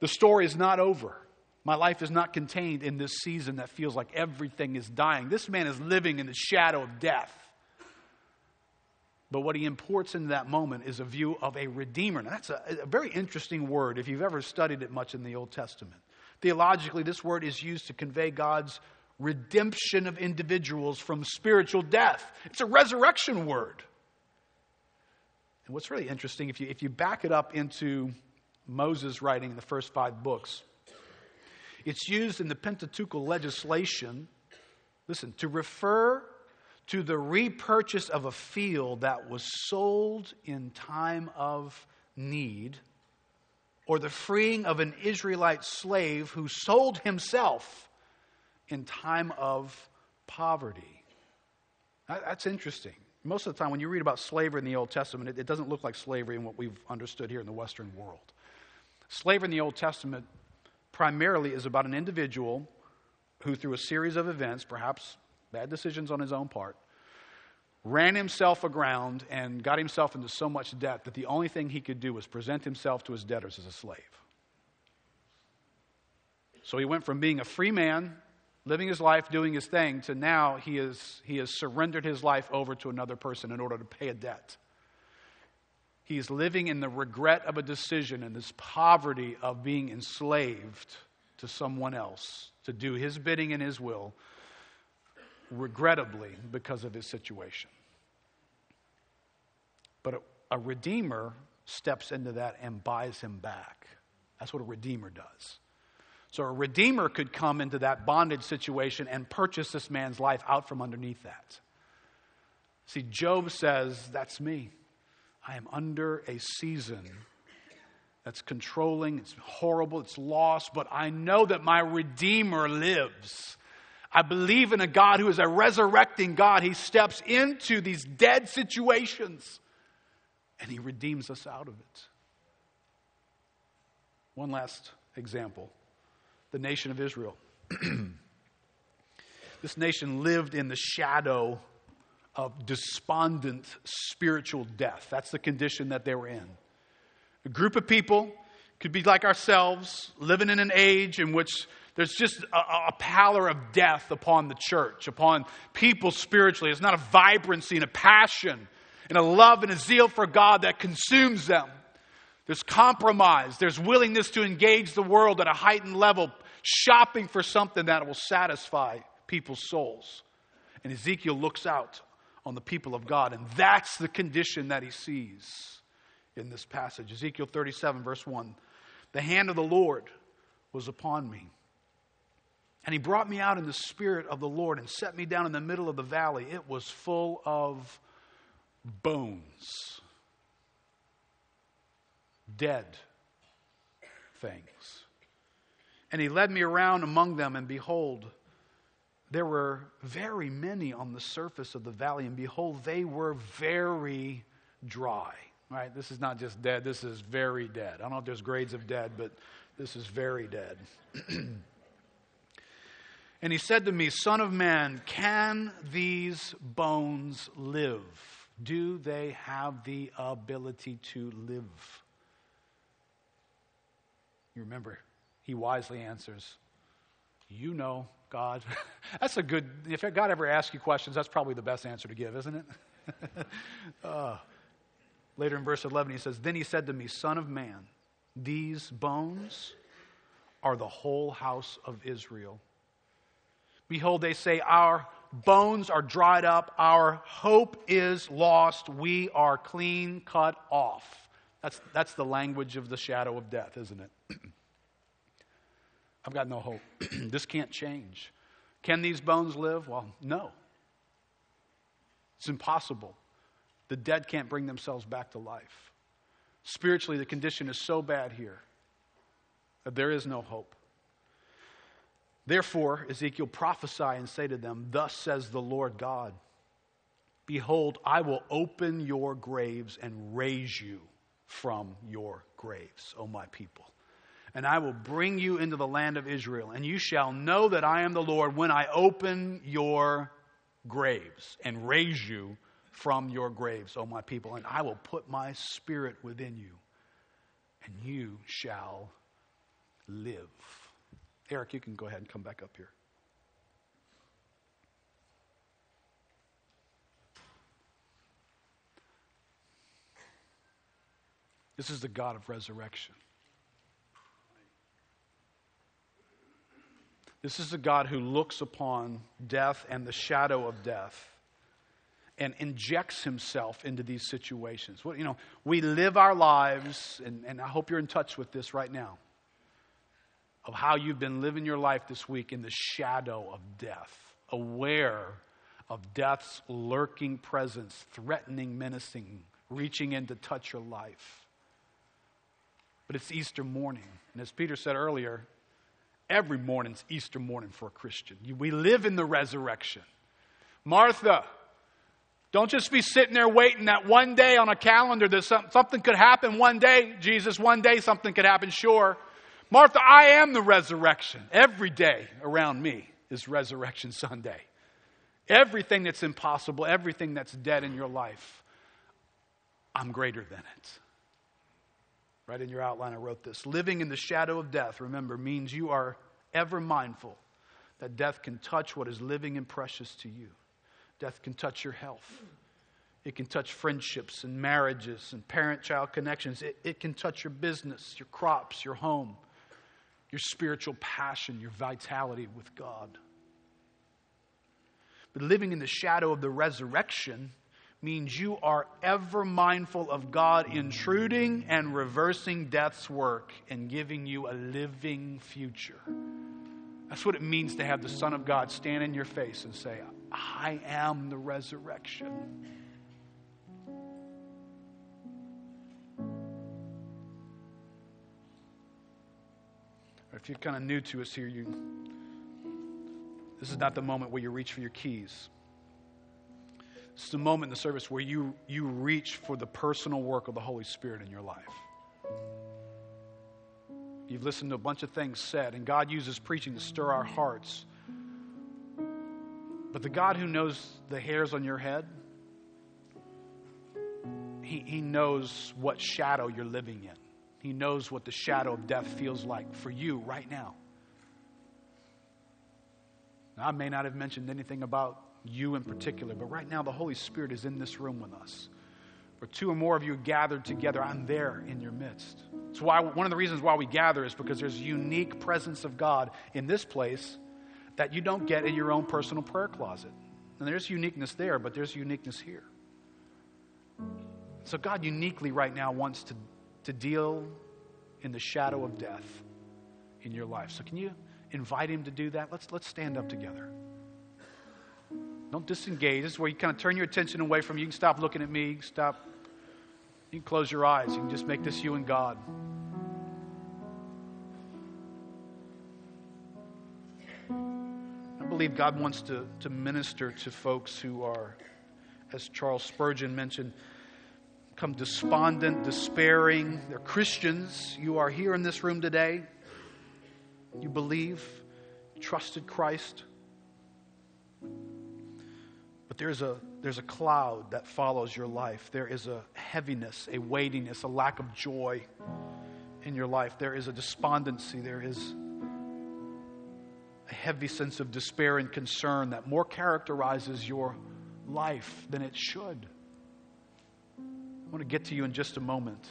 The story is not over. My life is not contained in this season that feels like everything is dying. This man is living in the shadow of death. But what he imports into that moment is a view of a redeemer. Now, that's a, a, very interesting word if you've ever studied it much in the Old Testament. Theologically, this word is used to convey God's redemption of individuals from spiritual death. It's a resurrection word. And what's really interesting, if you, if you back it up into Moses' writing in the first five books, it's used in the Pentateuchal legislation, listen, to refer to the repurchase of a field that was sold in time of need, or the freeing of an Israelite slave who sold himself in time of poverty. That's interesting. Most of the time, when you read about slavery in the Old Testament, it, doesn't look like slavery in what we've understood here in the Western world. Slavery in the Old Testament primarily is about an individual who, through a series of events, perhaps bad decisions on his own part, ran himself aground and got himself into so much debt that the only thing he could do was present himself to his debtors as a slave. So he went from being a free man, living his life, doing his thing, to now he, is, he has surrendered his life over to another person in order to pay a debt. He's living in the regret of a decision and this poverty of being enslaved to someone else to do his bidding and his will, regrettably, because of his situation. But a, a redeemer steps into that and buys him back. That's what a redeemer does. So a redeemer could come into that bondage situation and purchase this man's life out from underneath that. See, Job says, That's me. I am under a season that's controlling, it's horrible, it's lost, but I know that my Redeemer lives. I believe in a God who is a resurrecting God. He steps into these dead situations and he redeems us out of it. One last example the nation of Israel. this nation lived in the shadow of despondent spiritual death. That's the condition that they were in. A group of people could be like ourselves, living in an age in which there's just a, a, pallor of death upon the church, upon people spiritually. It's not a vibrancy and a passion and a love and a zeal for God that consumes them. There's compromise, there's willingness to engage the world at a heightened level, shopping for something that will satisfy people's souls. And Ezekiel looks out on the people of God. And that's the condition that he sees in this passage. Ezekiel 37, verse 1. The hand of the Lord was upon me. And he brought me out in the spirit of the Lord and set me down in the middle of the valley. It was full of bones, dead things. And he led me around among them, and behold, there were very many on the surface of the valley, and behold, they were very dry. Right? This is not just dead, this is very dead. I don't know if there's grades of dead, but this is very dead. and he said to me, Son of man, can these bones live? Do they have the ability to live? You remember, he wisely answers, You know. God? that's a good, if God ever asks you questions, that's probably the best answer to give, isn't it? uh, later in verse 11, he says, Then he said to me, Son of man, These bones are the whole house of Israel. Behold, they say, Our bones are dried up, our hope is lost, we are clean cut off. That's, that's the language of the shadow of death, isn't it? I've got no hope. this can't change. Can these bones live? Well, no. It's impossible. The dead can't bring themselves back to life. Spiritually, the condition is so bad here that there is no hope. Therefore, Ezekiel prophesy and say to them, Thus says the Lord God Behold, I will open your graves and raise you from your graves, O my people. And I will bring you into the land of Israel, and you shall know that I am the Lord when I open your graves and raise you from your graves, O my people. And I will put my spirit within you, and you shall live. Eric, you can go ahead and come back up here. This is the God of resurrection. This is a God who looks upon death and the shadow of death and injects himself into these situations. Well, you know, we live our lives, and, and I hope you're in touch with this right now, of how you've been living your life this week in the shadow of death, aware of death's lurking presence, threatening, menacing, reaching in to touch your life. But it's Easter morning. And as Peter said earlier, every morning's Easter morning for a Christian. We live in the resurrection. Martha, don't just be sitting there waiting that one day on a calendar that something could happen one day. Jesus, one day something could happen, sure. Martha, I am the resurrection. Every day around me is Resurrection Sunday. Everything that's impossible, everything that's dead in your life, I'm greater than it. Right in your outline, I wrote this. Living in the shadow of death, remember, means you are ever mindful that death can touch what is living and precious to you. Death can touch your health. It can touch friendships and marriages and parent child connections. It, it can touch your business, your crops, your home, your spiritual passion, your vitality with God. But living in the shadow of the resurrection means you are ever mindful of God intruding and reversing death's work and giving you a living future. That's what it means to have the Son of God stand in your face and say, I am the resurrection. If you're kind of new to us here, you, this is not the moment where you reach for your keys. It's the moment in the service where you, you reach for the personal work of the Holy Spirit in your life. You've listened to a bunch of things said, and God uses preaching to stir our hearts. But the God who knows the hairs on your head, he, he knows what shadow you're living in. He knows what the shadow of death feels like for you right now. now I may not have mentioned anything about you in particular, but right now the Holy Spirit is in this room with us. Where two or more of you gathered together, I'm there in your midst. It's why one of the reasons why we gather is because there's a unique presence of God in this place that you don't get in your own personal prayer closet. And there's uniqueness there, but there's uniqueness here. So God uniquely right now wants to, to deal in the shadow of death in your life. So can you invite him to do that? Let's let's stand up together. Don't disengage. This is where you kind of turn your attention away from you. You can stop looking at me. You stop. You can close your eyes. You can just make this you and God. I believe God wants to, to minister to folks who are, as Charles Spurgeon mentioned, come despondent, despairing. They're Christians. You are here in this room today. You believe, trusted Christ there's a, there's a cloud that follows your life. There is a heaviness, a weightiness, a lack of joy in your life. There is a despondency. There is a heavy sense of despair and concern that more characterizes your life than it should. I want to get to you in just a moment.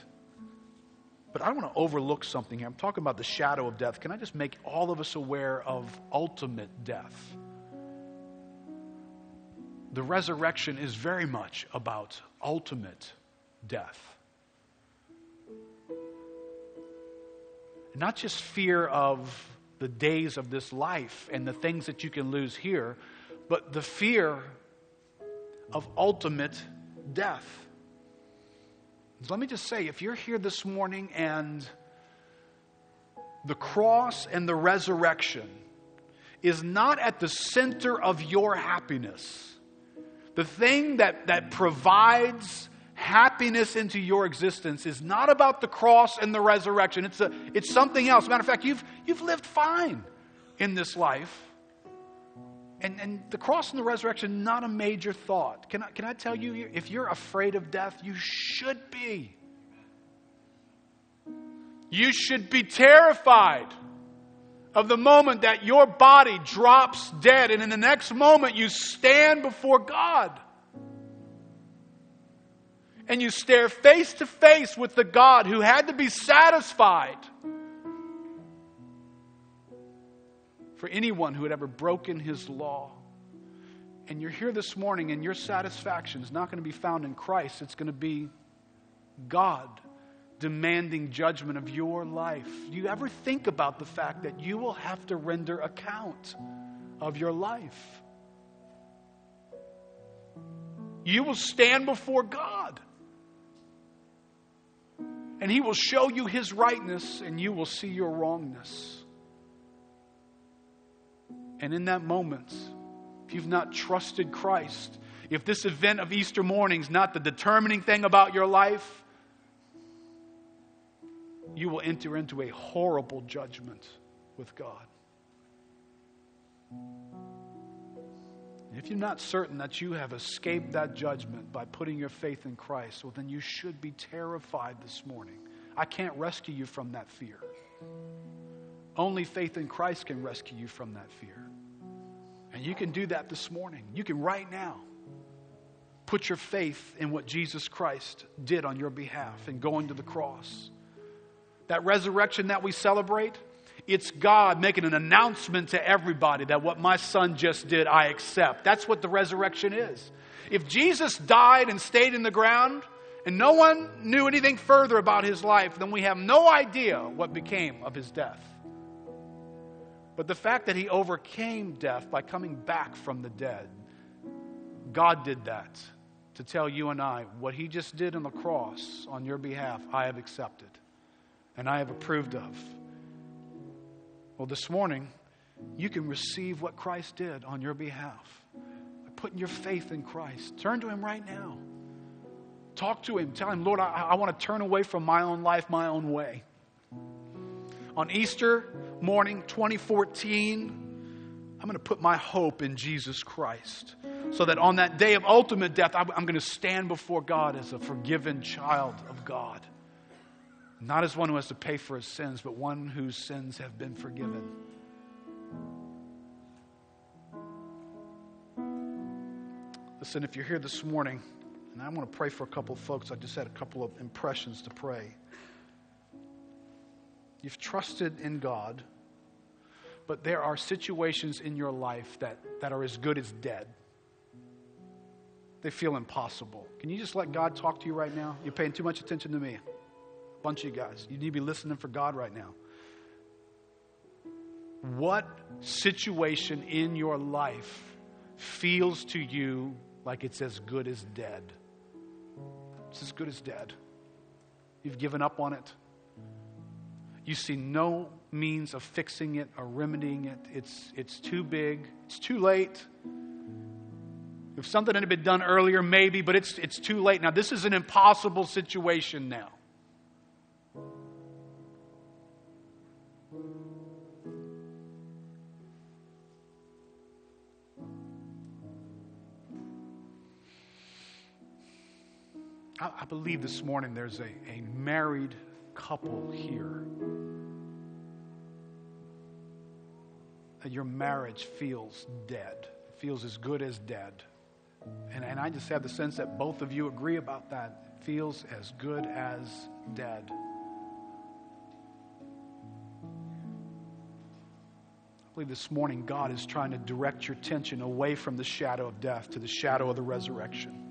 But I don't want to overlook something here. I'm talking about the shadow of death. Can I just make all of us aware of ultimate death? The resurrection is very much about ultimate death. Not just fear of the days of this life and the things that you can lose here, but the fear of ultimate death. Let me just say if you're here this morning and the cross and the resurrection is not at the center of your happiness, the thing that, that provides happiness into your existence is not about the cross and the resurrection. It's, a, it's something else. Matter of fact, you've, you've lived fine in this life. And, and the cross and the resurrection, not a major thought. Can I, can I tell you, if you're afraid of death, you should be. You should be terrified of the moment that your body drops dead, and in the next moment you stand before God. And you stare face to face with the God who had to be satisfied for anyone who had ever broken his law. And you're here this morning, and your satisfaction is not going to be found in Christ, it's going to be God demanding judgment of your life. Do you ever think about the fact that you will have to render account of your life? You will stand before God. And He will show you His rightness, and you will see your wrongness. And in that moment, if you've not trusted Christ, if this event of Easter morning is not the determining thing about your life, you will enter into a horrible judgment with God. If you're not certain that you have escaped that judgment by putting your faith in Christ, well, then you should be terrified this morning. I can't rescue you from that fear. Only faith in Christ can rescue you from that fear. And you can do that this morning. You can right now put your faith in what Jesus Christ did on your behalf and going to the cross. That resurrection that we celebrate, it's God making an announcement to everybody that what my son just did, I accept. That's what the resurrection is. If Jesus died and stayed in the ground, and no one knew anything further about his life, then we have no idea what became of his death. But the fact that he overcame death by coming back from the dead, God did that to tell you and I what he just did on the cross on your behalf, I have accepted and I have approved of. Well, this morning, you can receive what Christ did on your behalf by putting your faith in Christ. Turn to him right now. Talk to him. Tell him, Lord, I, I want to turn away from my own life, my own way. On Easter morning 2014, I'm going to put my hope in Jesus Christ so that on that day of ultimate death, I'm, I'm going to stand before God as a forgiven child of God. Not as one who has to pay for his sins, but one whose sins have been forgiven. Listen, if you're here this morning, and I want to pray for a couple of folks. I just had a couple of impressions to pray. You've trusted in God, but there are situations in your life that, that are as good as dead. They feel impossible. Can you just let God talk to you right now? You're paying too much attention to me. Bunch of you guys. You need to be listening for God right now. What situation in your life feels to you like it's as good as dead? It's as good as dead. You've given up on it. You see no means of fixing it or remedying it. It's, it's too big. It's too late. If something had been done earlier, maybe, but it's, it's too late now. This is an impossible situation now. I, I believe this morning there's a, a married couple here. That your marriage feels dead, feels as good as dead. And, and I just have the sense that both of you agree about that. Feels as good as dead. I believe this morning God is trying to direct your attention away from the shadow of death to the shadow of the resurrection.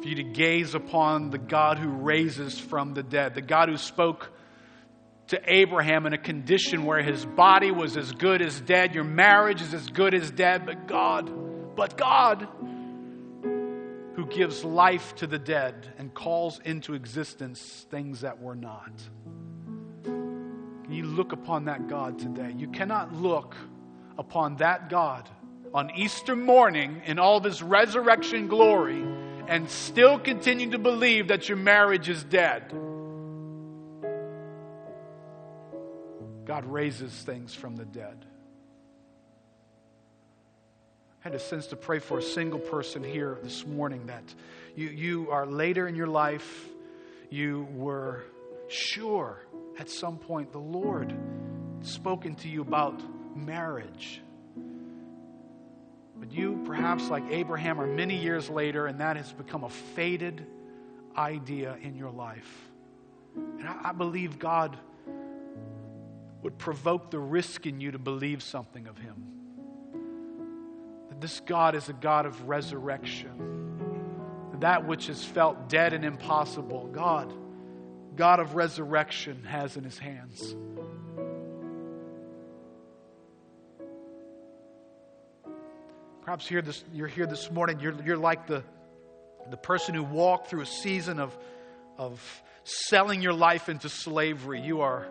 For you to gaze upon the God who raises from the dead, the God who spoke to Abraham in a condition where his body was as good as dead, your marriage is as good as dead, but God, but God, who gives life to the dead and calls into existence things that were not. You look upon that God today. You cannot look upon that God on Easter morning in all of his resurrection glory and still continue to believe that your marriage is dead. God raises things from the dead. I had a sense to pray for a single person here this morning that you, you are later in your life, you were sure at some point the Lord spoken to you about marriage. But you, perhaps like Abraham, are many years later, and that has become a faded idea in your life. And I, I believe God would provoke the risk in you to believe something of Him. That this God is a God of resurrection. That which is felt dead and impossible, God God of resurrection has in his hands. Perhaps here this, you're here this morning, you're, you're like the, the person who walked through a season of, of selling your life into slavery. You are,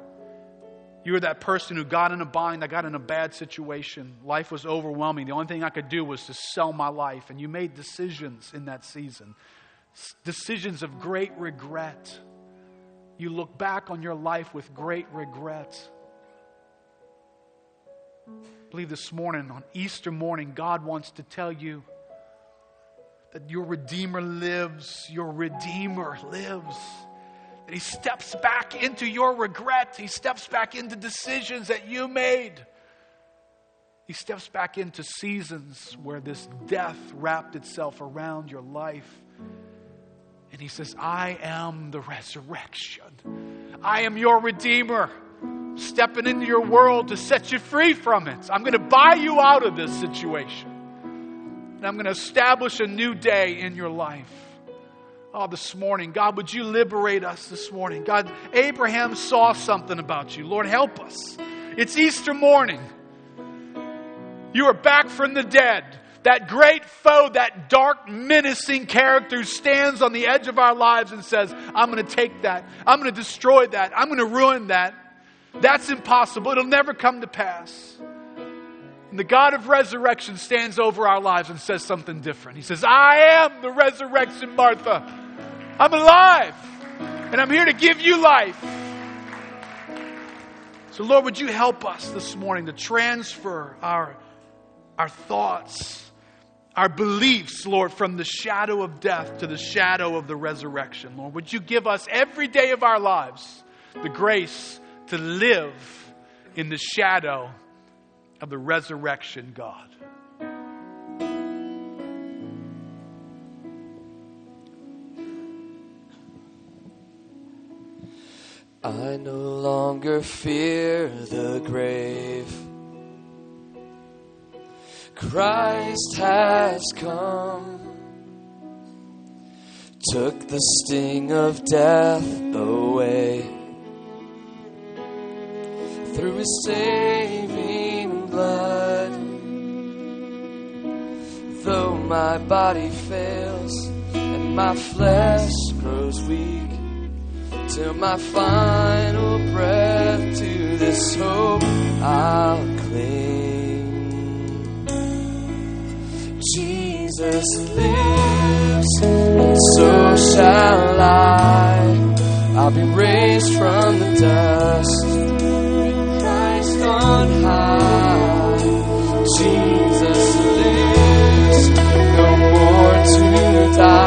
you are that person who got in a bind, I got in a bad situation. Life was overwhelming. The only thing I could do was to sell my life. And you made decisions in that season, decisions of great regret you look back on your life with great regret. I believe this morning, on Easter morning, God wants to tell you that your Redeemer lives. Your Redeemer lives. That He steps back into your regret. He steps back into decisions that you made. He steps back into seasons where this death wrapped itself around your life. And he says, I am the resurrection. I am your redeemer, stepping into your world to set you free from it. I'm going to buy you out of this situation. And I'm going to establish a new day in your life. Oh, this morning, God, would you liberate us this morning? God, Abraham saw something about you. Lord, help us. It's Easter morning. You are back from the dead. That great foe, that dark, menacing character stands on the edge of our lives and says, I'm going to take that. I'm going to destroy that. I'm going to ruin that. That's impossible. It'll never come to pass. And the God of resurrection stands over our lives and says something different. He says, I am the resurrection, Martha. I'm alive, and I'm here to give you life. So, Lord, would you help us this morning to transfer our, our thoughts our beliefs, Lord, from the shadow of death to the shadow of the resurrection. Lord, would you give us every day of our lives the grace to live in the shadow of the resurrection God? I no longer fear the grave. Christ has come, took the sting of death away through his saving blood. Though my body fails and my flesh grows weak, till my final breath to this hope I'll cling. Jesus lives, and so shall I. I'll be raised from the dust Jesus lives, no more to die.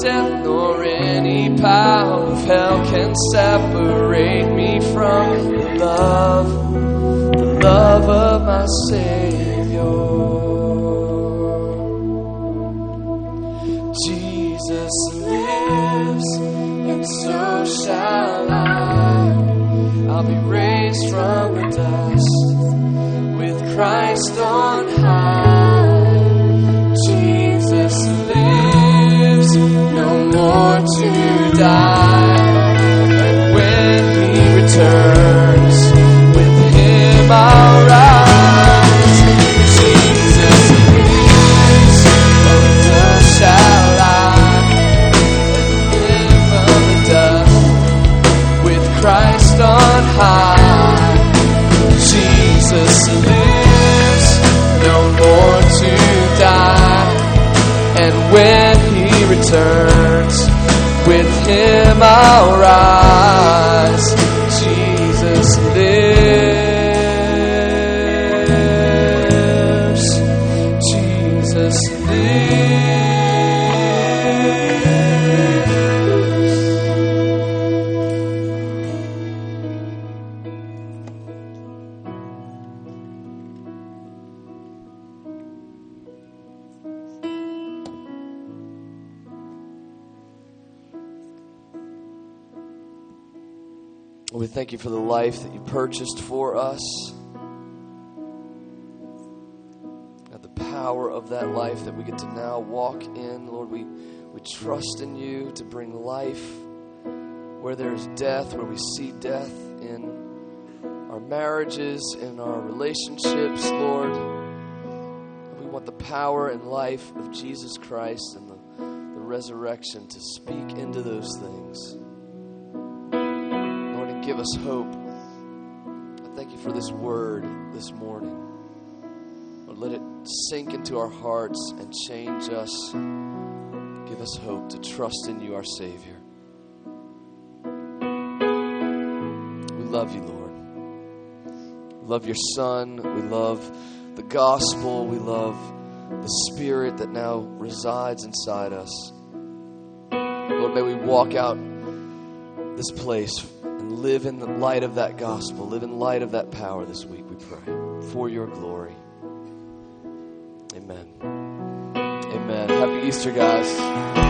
Death nor any power of hell can separate me from your love, the love of my Savior. Die. When he returns, with him I'll rise. Jesus shall I. The dust with Christ on high. Jesus lives, no more to die. And when he returns, him I'll. Purchased for us. And the power of that life that we get to now walk in. Lord, we, we trust in you to bring life where there's death, where we see death in our marriages, in our relationships, Lord. We want the power and life of Jesus Christ and the, the resurrection to speak into those things. Lord, and give us hope. Thank you for this word this morning. Lord, let it sink into our hearts and change us. Give us hope to trust in you, our Savior. We love you, Lord. We love your Son. We love the gospel. We love the Spirit that now resides inside us. Lord, may we walk out this place and live in the light of that gospel, live in light of that power this week, we pray, for your glory. Amen. Amen. Happy Easter, guys.